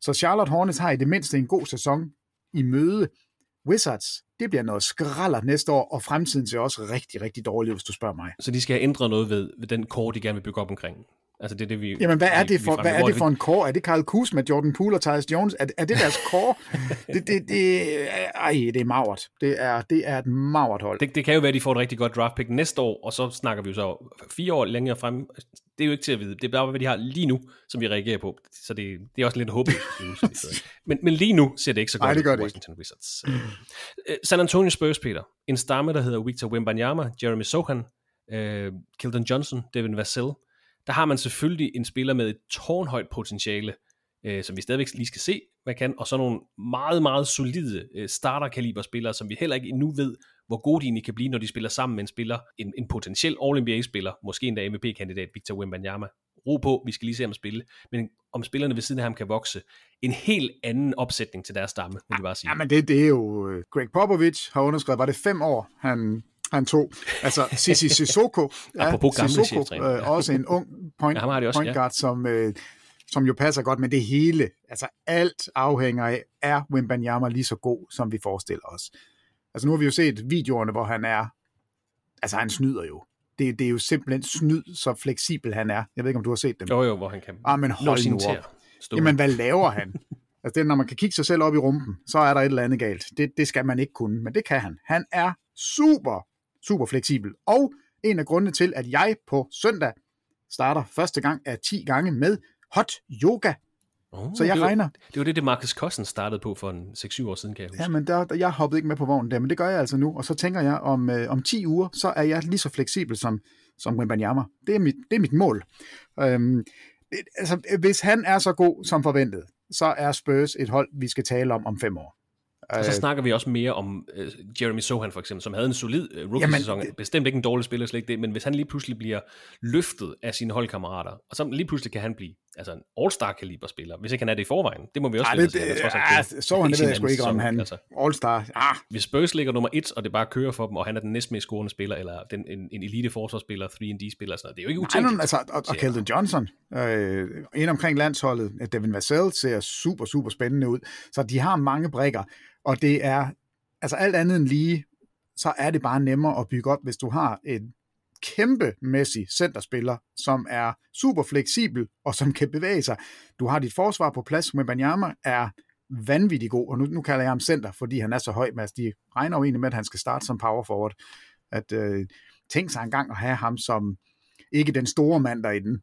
Så Charlotte Hornets har i det mindste en god sæson i møde. Wizards, det bliver noget skralder næste år, og fremtiden ser også rigtig, rigtig dårlig, ud, hvis du spørger mig. Så de skal have ændret noget ved, ved den kort, de gerne vil bygge op omkring. Altså det er det, vi... Jamen, hvad er det for, hvad er det for en core? Er det Carl Kuzma, Jordan Poole og Tyus Jones? Er, er det deres core? det, det, det, ej, det er magert. Det er, det er et magert hold. Det, det kan jo være, at de får et rigtig godt draft pick næste år, og så snakker vi jo så fire år længere frem. Det er jo ikke til at vide. Det er bare, hvad de har lige nu, som vi reagerer på. Så det, det er også lidt håbløst. men, men lige nu ser det ikke så godt Nej, det ud gør for det Washington Wizards. Øh, San Antonio Spurs, Peter. En stamme, der hedder Victor Wembanyama, Jeremy Sohan, øh, Keldon Johnson, Devin Vassell. Der har man selvfølgelig en spiller med et tårnhøjt potentiale, øh, som vi stadigvæk lige skal se, hvad kan, og så nogle meget, meget solide øh, starterkaliberspillere, som vi heller ikke endnu ved, hvor gode de egentlig kan blive, når de spiller sammen med en spiller, en, en potentiel All-NBA-spiller, måske endda MVP-kandidat, Victor Wembanyama. Ro på, vi skal lige se ham spille, men om spillerne ved siden af ham kan vokse. En helt anden opsætning til deres stamme, må vi bare sige. Jamen, det, det er jo... øh, Greg Popovich har underskrevet, var det fem år, han, han tog. Altså, Sissi Sissoko, Apropos gamle Sissoko, øh, også en ung point, Ja, også, point ja. guard, som, øh, som jo passer godt, men det hele, altså alt afhænger af, er Wimbanyama lige så god, som vi forestiller os. Altså, nu har vi jo set videoerne, hvor han er... Altså, han snyder jo. Det, det er jo simpelthen snyd, så fleksibel han er. Jeg ved ikke, om du har set dem. Jo, jo, hvor han kan Ah, men hold nu op. Jamen, hvad laver han? altså, det når man kan kigge sig selv op i rumpen, så er der et eller andet galt. Det, det skal man ikke kunne, men det kan han. Han er super, super fleksibel. Og en af grundene til, at jeg på søndag starter første gang af 10 gange med hot yoga. oh, så jeg det var, regner. Det var det, det Marcus Cousins startede på for en 6-7 år siden, kan jeg huske. Jamen, der, der, jeg hoppede ikke med på vognen der, men det gør jeg altså nu. Og så tænker jeg, om, øh, om 10 uger, så er jeg lige så fleksibel som, som Wimbanyama. Det er mit, det er mit mål. Øhm, det, altså, hvis han er så god som forventet, så er Spurs et hold, vi skal tale om om fem år. Og så Øh, snakker vi også mere om uh, Jeremy Sohan for eksempel, som havde en solid uh, rookie-sæson. Jamen, Bestemt ikke en dårlig spiller, slet ikke det, men hvis han lige pludselig bliver løftet af sine holdkammerater, og så lige pludselig kan han blive altså en all-star-kaliber-spiller, hvis ikke han er det i forvejen. Det må vi også Ej, det, os i. Han er det, det ved jeg sgu ikke om han. Altså, All-Star, ah, hvis Spurs ligger nummer et, og det bare kører for dem, og han er den næstmest scorende spiller, eller den, en, en elite-forsvarsspiller, 3D-spiller, sådan noget, det er jo ikke Nej, utænkeligt. nu, altså, og, og Keldon Johnson, øh, ind omkring landsholdet, Devin Vassell ser super, super spændende ud. Så de har mange brikker, og det er, altså alt andet end lige, så er det bare nemmere at bygge op, hvis du har en kæmpemæssig centerspiller, som er super fleksibel og som kan bevæge sig. Du har dit forsvar på plads, men Banyama er vanvittig god, og nu, nu kalder jeg ham center, fordi han er så høj, men de regner jo egentlig med, at han skal starte som power forward. At øh, tænk sig engang at have ham som ikke den store mand derinde.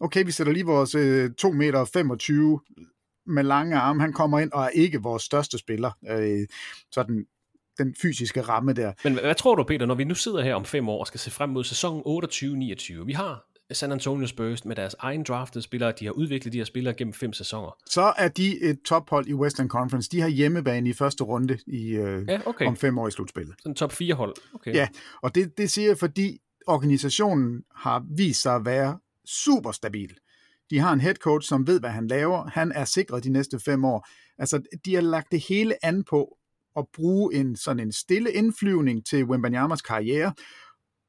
Okay, vi sætter lige vores øh, 2 meter 25 med lange arme. Han kommer ind og er ikke vores største spiller. Øh, sådan den fysiske ramme der. Men hvad, tror du, Peter, når vi nu sidder her om fem år og skal se frem mod sæsonen 28-29? Vi har San Antonio Spurs med deres egen draftede spillere. De har udviklet de her spillere gennem fem sæsoner. Så er de et tophold i Western Conference. De har hjemmebane i første runde i, øh, Ja, okay. om fem år i slutspillet. Sådan top 4 hold. Okay. Ja, og det, det siger jeg, fordi organisationen har vist sig at være super stabil. De har en head coach, som ved, hvad han laver. Han er sikret de næste fem år. Altså, de har lagt det hele an på at bruge en sådan en stille indflyvning til Wembanyamas karriere,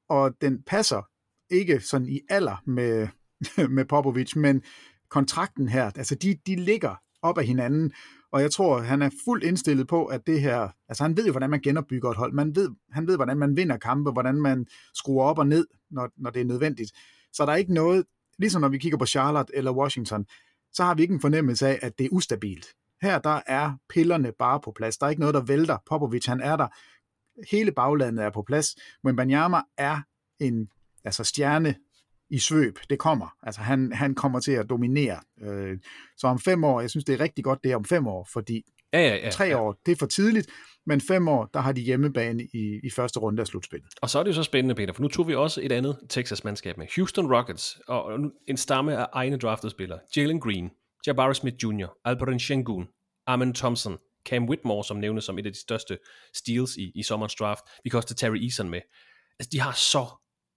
og den passer ikke sådan i alder med, med Popovic, men kontrakten her, altså de, de ligger op af hinanden, og jeg tror, han er fuldt indstillet på, at det her, altså han ved jo, hvordan man genopbygger et hold, man ved, han ved, hvordan man vinder kampe, hvordan man skruer op og ned, når, når det er nødvendigt. Så der er ikke noget, ligesom når vi kigger på Charlotte eller Washington, så har vi ikke en fornemmelse af, at det er ustabilt. Her der er pillerne bare på plads. Der er ikke noget, der vælter. Popovic, han er der. Hele baglandet er på plads. Men Banyama er en altså stjerne i svøb. Det kommer. Altså han, han kommer til at dominere. Øh, så om fem år, jeg synes, det er rigtig godt, det er om fem år, fordi Ja, ja, ja. Tre ja. år, det er for tidligt, men fem år, der har de hjemmebane i, i første runde af slutspillet. Og så er det jo så spændende, Peter, for nu tog vi også et andet Texas-mandskab med. Houston Rockets, og en stamme af egne draftede spillere. Jalen Green, Jabari Smith Jr., Alperen Shengun, Armin Thompson, Cam Whitmore, som nævnes som et af de største steals i, i sommerens draft. Vi kan også tage Terry Eason med. Altså, de har så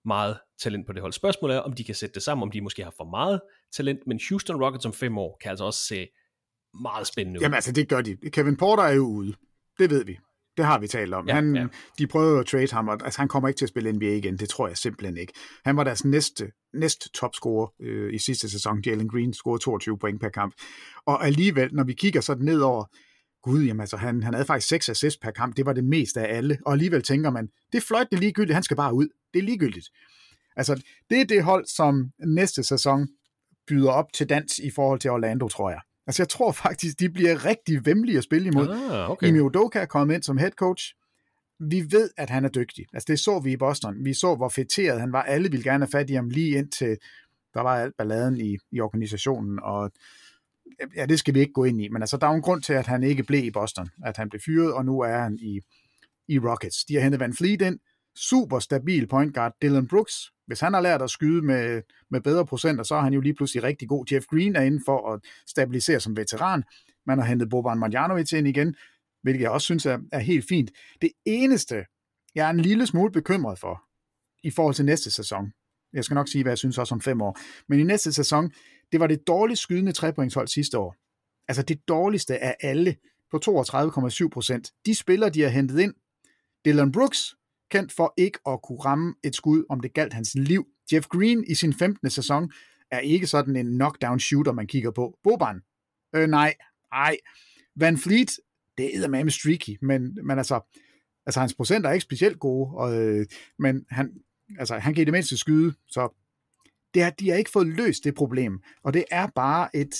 meget talent på det hold. Spørgsmålet er, om de kan sætte det sammen, om de måske har for meget talent, men Houston Rockets om fem år kan altså også se meget spændende ud. Jamen altså, det gør de. Kevin Porter er jo ude. Det ved vi. Det har vi talt om. Ja, han, ja. De prøvede at trade ham, og altså, han kommer ikke til at spille NBA igen. Det tror jeg simpelthen ikke. Han var deres næste, næste topscorer øh, i sidste sæson. Jalen Green scorede 22 point per kamp. Og alligevel, når vi kigger sådan ned over, gud, jamen altså, han, han havde faktisk 6 assists per kamp. Det var det meste af alle. Og alligevel tænker man, det er fløjtende ligegyldigt. Han skal bare ud. Det er ligegyldigt. Altså, det er det hold, som næste sæson byder op til dans i forhold til Orlando, tror jeg. Altså, jeg tror faktisk, de bliver rigtig vemmelige at spille imod. Ah, okay. Imi Udoka er kommet ind som head coach. Vi ved, at han er dygtig. Altså, det så vi i Boston. Vi så, hvor fætteret han var. Alle ville gerne have fat i ham lige indtil der var alt balladen i, i organisationen, og ja, det skal vi ikke gå ind i, men altså, der er jo en grund til, at han ikke blev i Boston, at han blev fyret, og nu er han i, i Rockets. De har hentet Van Fleet ind, super stabil point guard, Dylan Brooks. Hvis han har lært at skyde med, med bedre procenter, så er han jo lige pludselig rigtig god. Jeff Green er inde for at stabilisere som veteran. Man har hentet Boban Marjanovic ind igen, hvilket jeg også synes er, er helt fint. Det eneste, jeg er en lille smule bekymret for, i forhold til næste sæson, jeg skal nok sige, hvad jeg synes også om fem år, men i næste sæson, det var det dårligst skydende trepointshold sidste år. Altså det dårligste af alle på 32,7 procent. De spillere, de har hentet ind, Dylan Brooks, kendt for ikke at kunne ramme et skud, om det galt hans liv. Jeff Green i sin 15. sæson er ikke sådan en knockdown shooter, man kigger på. Boban? Øh, nej, nej. Van Fleet, det er med streaky, men, men altså, altså hans procenter er ikke specielt gode, og, øh, men han, altså, han kan i det mindste skyde, så det er, de har ikke fået løst det problem, og det er bare et,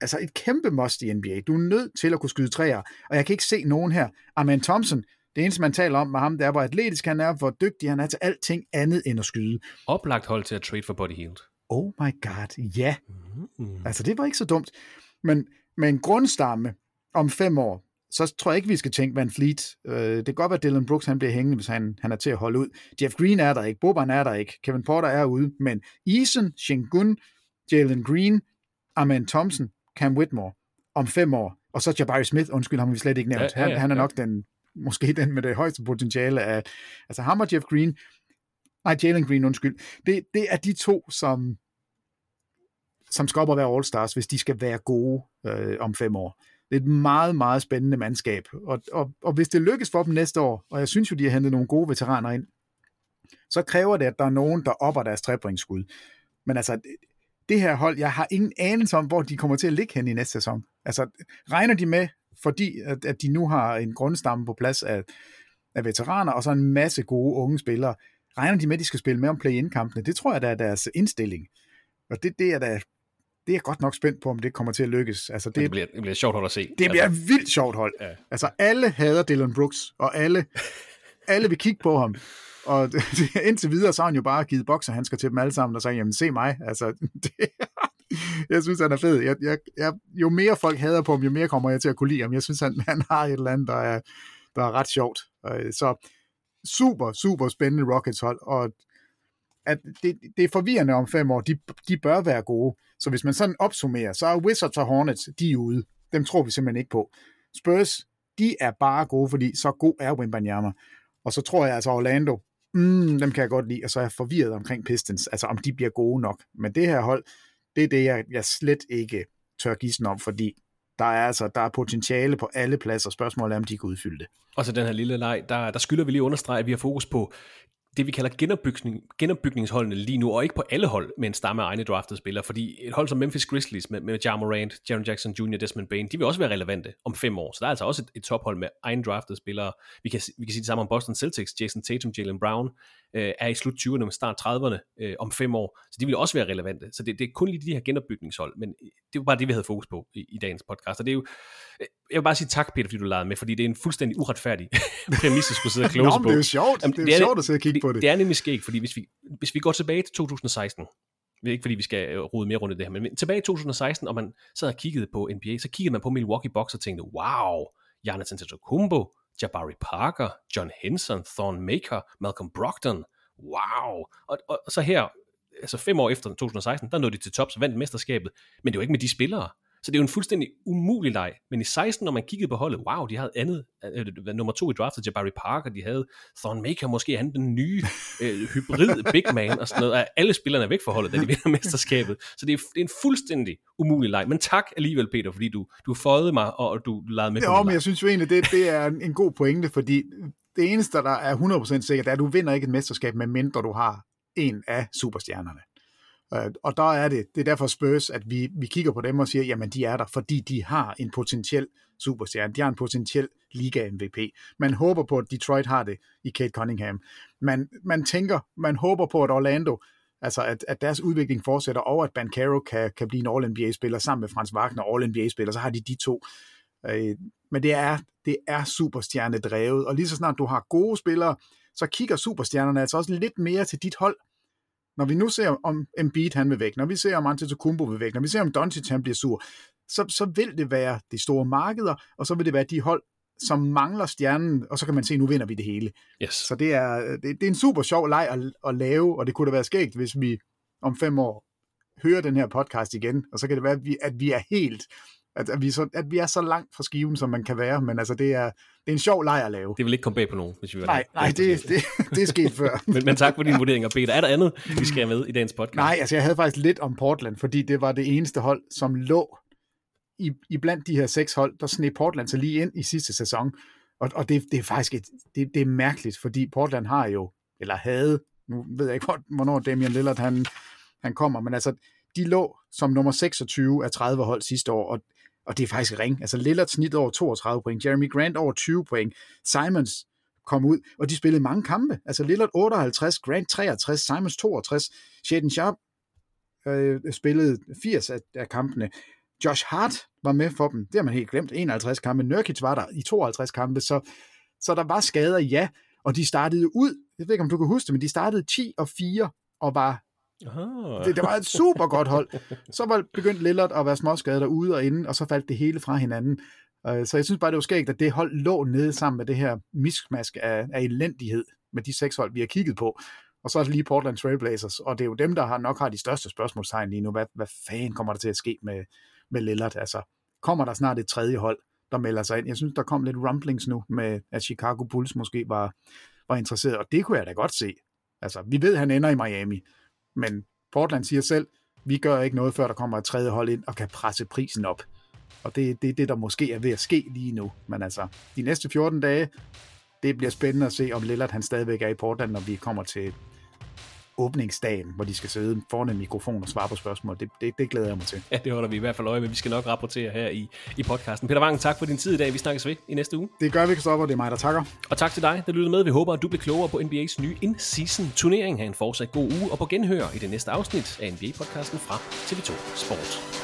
altså et kæmpe must i NBA. Du er nødt til at kunne skyde træer, og jeg kan ikke se nogen her. Armand Thompson, det eneste, man taler om med ham, det er, hvor atletisk han er, hvor dygtig han er til alting andet end at skyde. Oplagt hold til at trade for Buddy Hield. Oh my god, ja. Mm. Altså, det var ikke så dumt. Men med en grundstamme om fem år, så tror jeg ikke, vi skal tænke Van Fleet. Øh, det kan godt være, at Dylan Brooks han bliver hængende, hvis han, han er til at holde ud. Jeff Green er der ikke, Boban er der ikke, Kevin Porter er ude, men Eason, Shingun, Jalen Green, Amen Thompson, Cam Whitmore om fem år, og så Jabari Smith, undskyld, ham vi slet ikke nævnt. Ja, ja, ja, han, han er ja. nok den, måske den med det højeste potentiale af, altså ham og Jeff Green, nej, Jalen Green, undskyld. Det, det er de to, som, som skal op og være All-Stars, hvis de skal være gode øh, om fem år. Det er et meget, meget spændende mandskab. Og, og, og hvis det lykkes for dem næste år, og jeg synes jo, de har hentet nogle gode veteraner ind, så kræver det, at der er nogen, der opper deres trepointsskud. Men altså, det her hold, jeg har ingen anelse om, hvor de kommer til at ligge hen i næste sæson. Altså, regner de med, fordi at, at de nu har en grundstamme på plads af, af veteraner, og så en masse gode unge spillere, regner de med, at de skal spille med om play-in-kampene? Det tror jeg, der er deres indstilling. Og det, det er da det er jeg godt nok spændt på, om det kommer til at lykkes. Altså, Det, det, det, bliver, det bliver sjovt hold at se. det bliver altså, et vildt sjovt hold. Ja. Altså, alle hader Dylan Brooks, og alle, alle vil kigge på ham. Og indtil videre, så har han jo bare givet bokserhandsker til dem alle sammen, og sagt, jamen se mig. Altså, det, jeg synes, han er fed. Jeg, jeg, jeg, jo mere folk hader på ham, jo mere kommer jeg til at kunne lide ham. Jeg synes, han, han har et eller andet, der er, der er ret sjovt. Øh, så super, super spændende Rockets hold, og at det, det er forvirrende om fem år. De, de bør være gode. Så hvis man sådan opsummerer, så er Wizards og Hornets, de er ude. Dem tror vi simpelthen ikke på. Spurs, de er bare gode, fordi så god er Wimbanyama. Og så tror jeg altså Orlando, mm, dem kan jeg godt lide, og så er jeg forvirret omkring Pistons, altså om de bliver gode nok. Men det her hold, det er det, jeg, jeg slet ikke tør gissen om, fordi der er altså der er potentiale på alle pladser. Spørgsmålet er, om de kan udfylde det. Og så den her lille leg, der, der skylder vi lige at understrege, at vi har fokus på det, vi kalder genopbygning, genopbygningsholdene lige nu, og ikke på alle hold med en stamme af egne draftede spillere, fordi et hold som Memphis Grizzlies med, med Ja Morant, Jaron Jackson Jr., Desmond Bain, de vil også være relevante om fem år, så der er altså også et, et tophold med egen draftede spillere. Vi kan, vi kan sige det samme om Boston Celtics, Jason Tatum, Jalen Brown, øh, er i slut 20'erne med start 30'erne øh, om fem år, så de vil også være relevante. Så det, det er kun lige de her genopbygningshold, men det var bare det, vi havde fokus på i, i dagens podcast, og det er jo, øh, jeg vil bare sige tak, Peter, fordi du lavede med, fordi det er en fuldstændig uretfærdig præmis, at skulle sidde og Nå, close men på. det er jo sjovt. Jamen, det er jo sjovt at sidde og kigge fordi på det. Det er nemlig skægt, fordi hvis vi, hvis vi går tilbage til 2016, ikke fordi vi skal øh, rode mere rundt i det her, men tilbage i 2016, og man sad og kiggede på NBA, så kiggede man på Milwaukee Bucks og tænkte, wow, Giannis Antetokounmpo, Jabari Parker, John Henson, Thorne Maker, Malcolm Brogdon, wow. Og, og, og så her, altså fem år efter 2016, der nåede de til tops og vandt mesterskabet, men det var ikke med de spillere. Så det er jo en fuldstændig umulig leg. Men i 16, når man kiggede på holdet, wow, de havde andet, øh, øh nummer to i draftet, Jabari Parker, de havde Thorne Maker, måske han den nye øh, hybrid big man, og sådan noget. Alle spillerne er væk fra holdet, da de vinder mesterskabet. Så det er, det er en fuldstændig umulig leg. Men tak alligevel, Peter, fordi du, du fåede mig, og du lavede med ja, men jeg synes jo egentlig, det, det er en god pointe, fordi det eneste, der er 100% sikkert, er, at du vinder ikke et mesterskab, medmindre du har en af superstjernerne. Øh, og der er det, det er derfor Spurs, at vi, vi kigger på dem og siger, jamen de er der, fordi de har en potentiel superstjerne, de har en potentiel liga-MVP. Man håber på, at Detroit har det i Kate Cunningham. Man, man tænker, man håber på, at Orlando, altså at, at deres udvikling fortsætter, og at Bancaro kan, kan blive en All-NBA-spiller sammen med Frans Wagner, All-NBA-spiller, så har de de to. Øh, men det er, det er superstjerne drevet, og lige så snart du har gode spillere, så kigger superstjernerne altså også lidt mere til dit hold, når vi nu ser, om Embiid han vil væk, når vi ser, om Antetokounmpo vil væk, når vi ser, om Doncic han bliver sur, så, så vil det være de store markeder, og så vil det være de hold, som mangler stjernen, og så kan man se, nu vinder vi det hele. Yes. Så det er, det, det er en super sjov leg at, at lave, og det kunne da være skægt, hvis vi om fem år hører den her podcast igen, og så kan det være, at vi, at vi er helt at, at, vi så, at vi er så langt fra skiven, som man kan være, men altså, det er, det er en sjov leg at lave. Det vil ikke komme bag på nogen, hvis vi vil Nej, nej det, det, det er sket før. men, men tak for dine vurderinger, Peter. Er der andet, vi skal have med i dagens podcast? Nej, altså jeg havde faktisk lidt om Portland, fordi det var det eneste hold, som lå i, i blandt de her seks hold, der sneg Portland så lige ind i sidste sæson. Og, og det, det er faktisk et, det, det er mærkeligt, fordi Portland har jo, eller havde, nu ved jeg ikke, hvornår Damian Lillard han, han kommer, men altså, de lå som nummer 26 af 30 hold sidste år, og og det er faktisk ring. Altså Lillard snit over 32 point, Jeremy Grant over 20 point, Simons kom ud, og de spillede mange kampe. Altså Lillard 58, Grant 63, Simons 62, Shaden Sharp øh, spillede 80 af, af kampene. Josh Hart var med for dem, det har man helt glemt, 51 kampe. Nurkic var der i 52 kampe, så, så der var skader, ja, og de startede ud, jeg ved ikke om du kan huske det, men de startede 10 og 4 og var Ah. det, det var et super godt hold. Så var begyndt Lillard at være småskadet derude og inde, og så faldt det hele fra hinanden. Øh, så jeg synes bare, det var skægt, at det hold lå nede sammen med det her miskmask af, af elendighed med de seks hold, vi har kigget på. Og så er det lige Portland Trailblazers, og det er jo dem, der har nok har de største spørgsmålstegn lige nu. Hvad, hvad fanden kommer der til at ske med, med Lillard? Altså, kommer der snart et tredje hold, der melder sig ind? Jeg synes, der kom lidt rumblings nu med, at Chicago Bulls måske var, var interesseret, og det kunne jeg da godt se. Altså, vi ved, at han ender i Miami, men Portland siger selv, vi gør ikke noget, før der kommer et tredje hold ind og kan presse prisen op. Og det er det, det, der måske er ved at ske lige nu. Men altså, de næste 14 dage, det bliver spændende at se, om Lillard han stadigvæk er i Portland, når vi kommer til åbningsdagen, hvor de skal sidde foran en mikrofon og svare på spørgsmål. Det, det, det glæder jeg mig til. Ja, det holder vi i hvert fald øje med. Vi skal nok rapportere her i, i podcasten. Peter Wang, tak for din tid i dag. Vi snakkes ved i næste uge. Det gør vi, Kristoffer. Det er mig, der takker. Og tak til dig, der lytter med. Vi håber, at du bliver klogere på NBA's nye in-season turnering. Ha' en fortsat god uge og på genhør i det næste afsnit af NBA-podcasten fra TV2 Sport.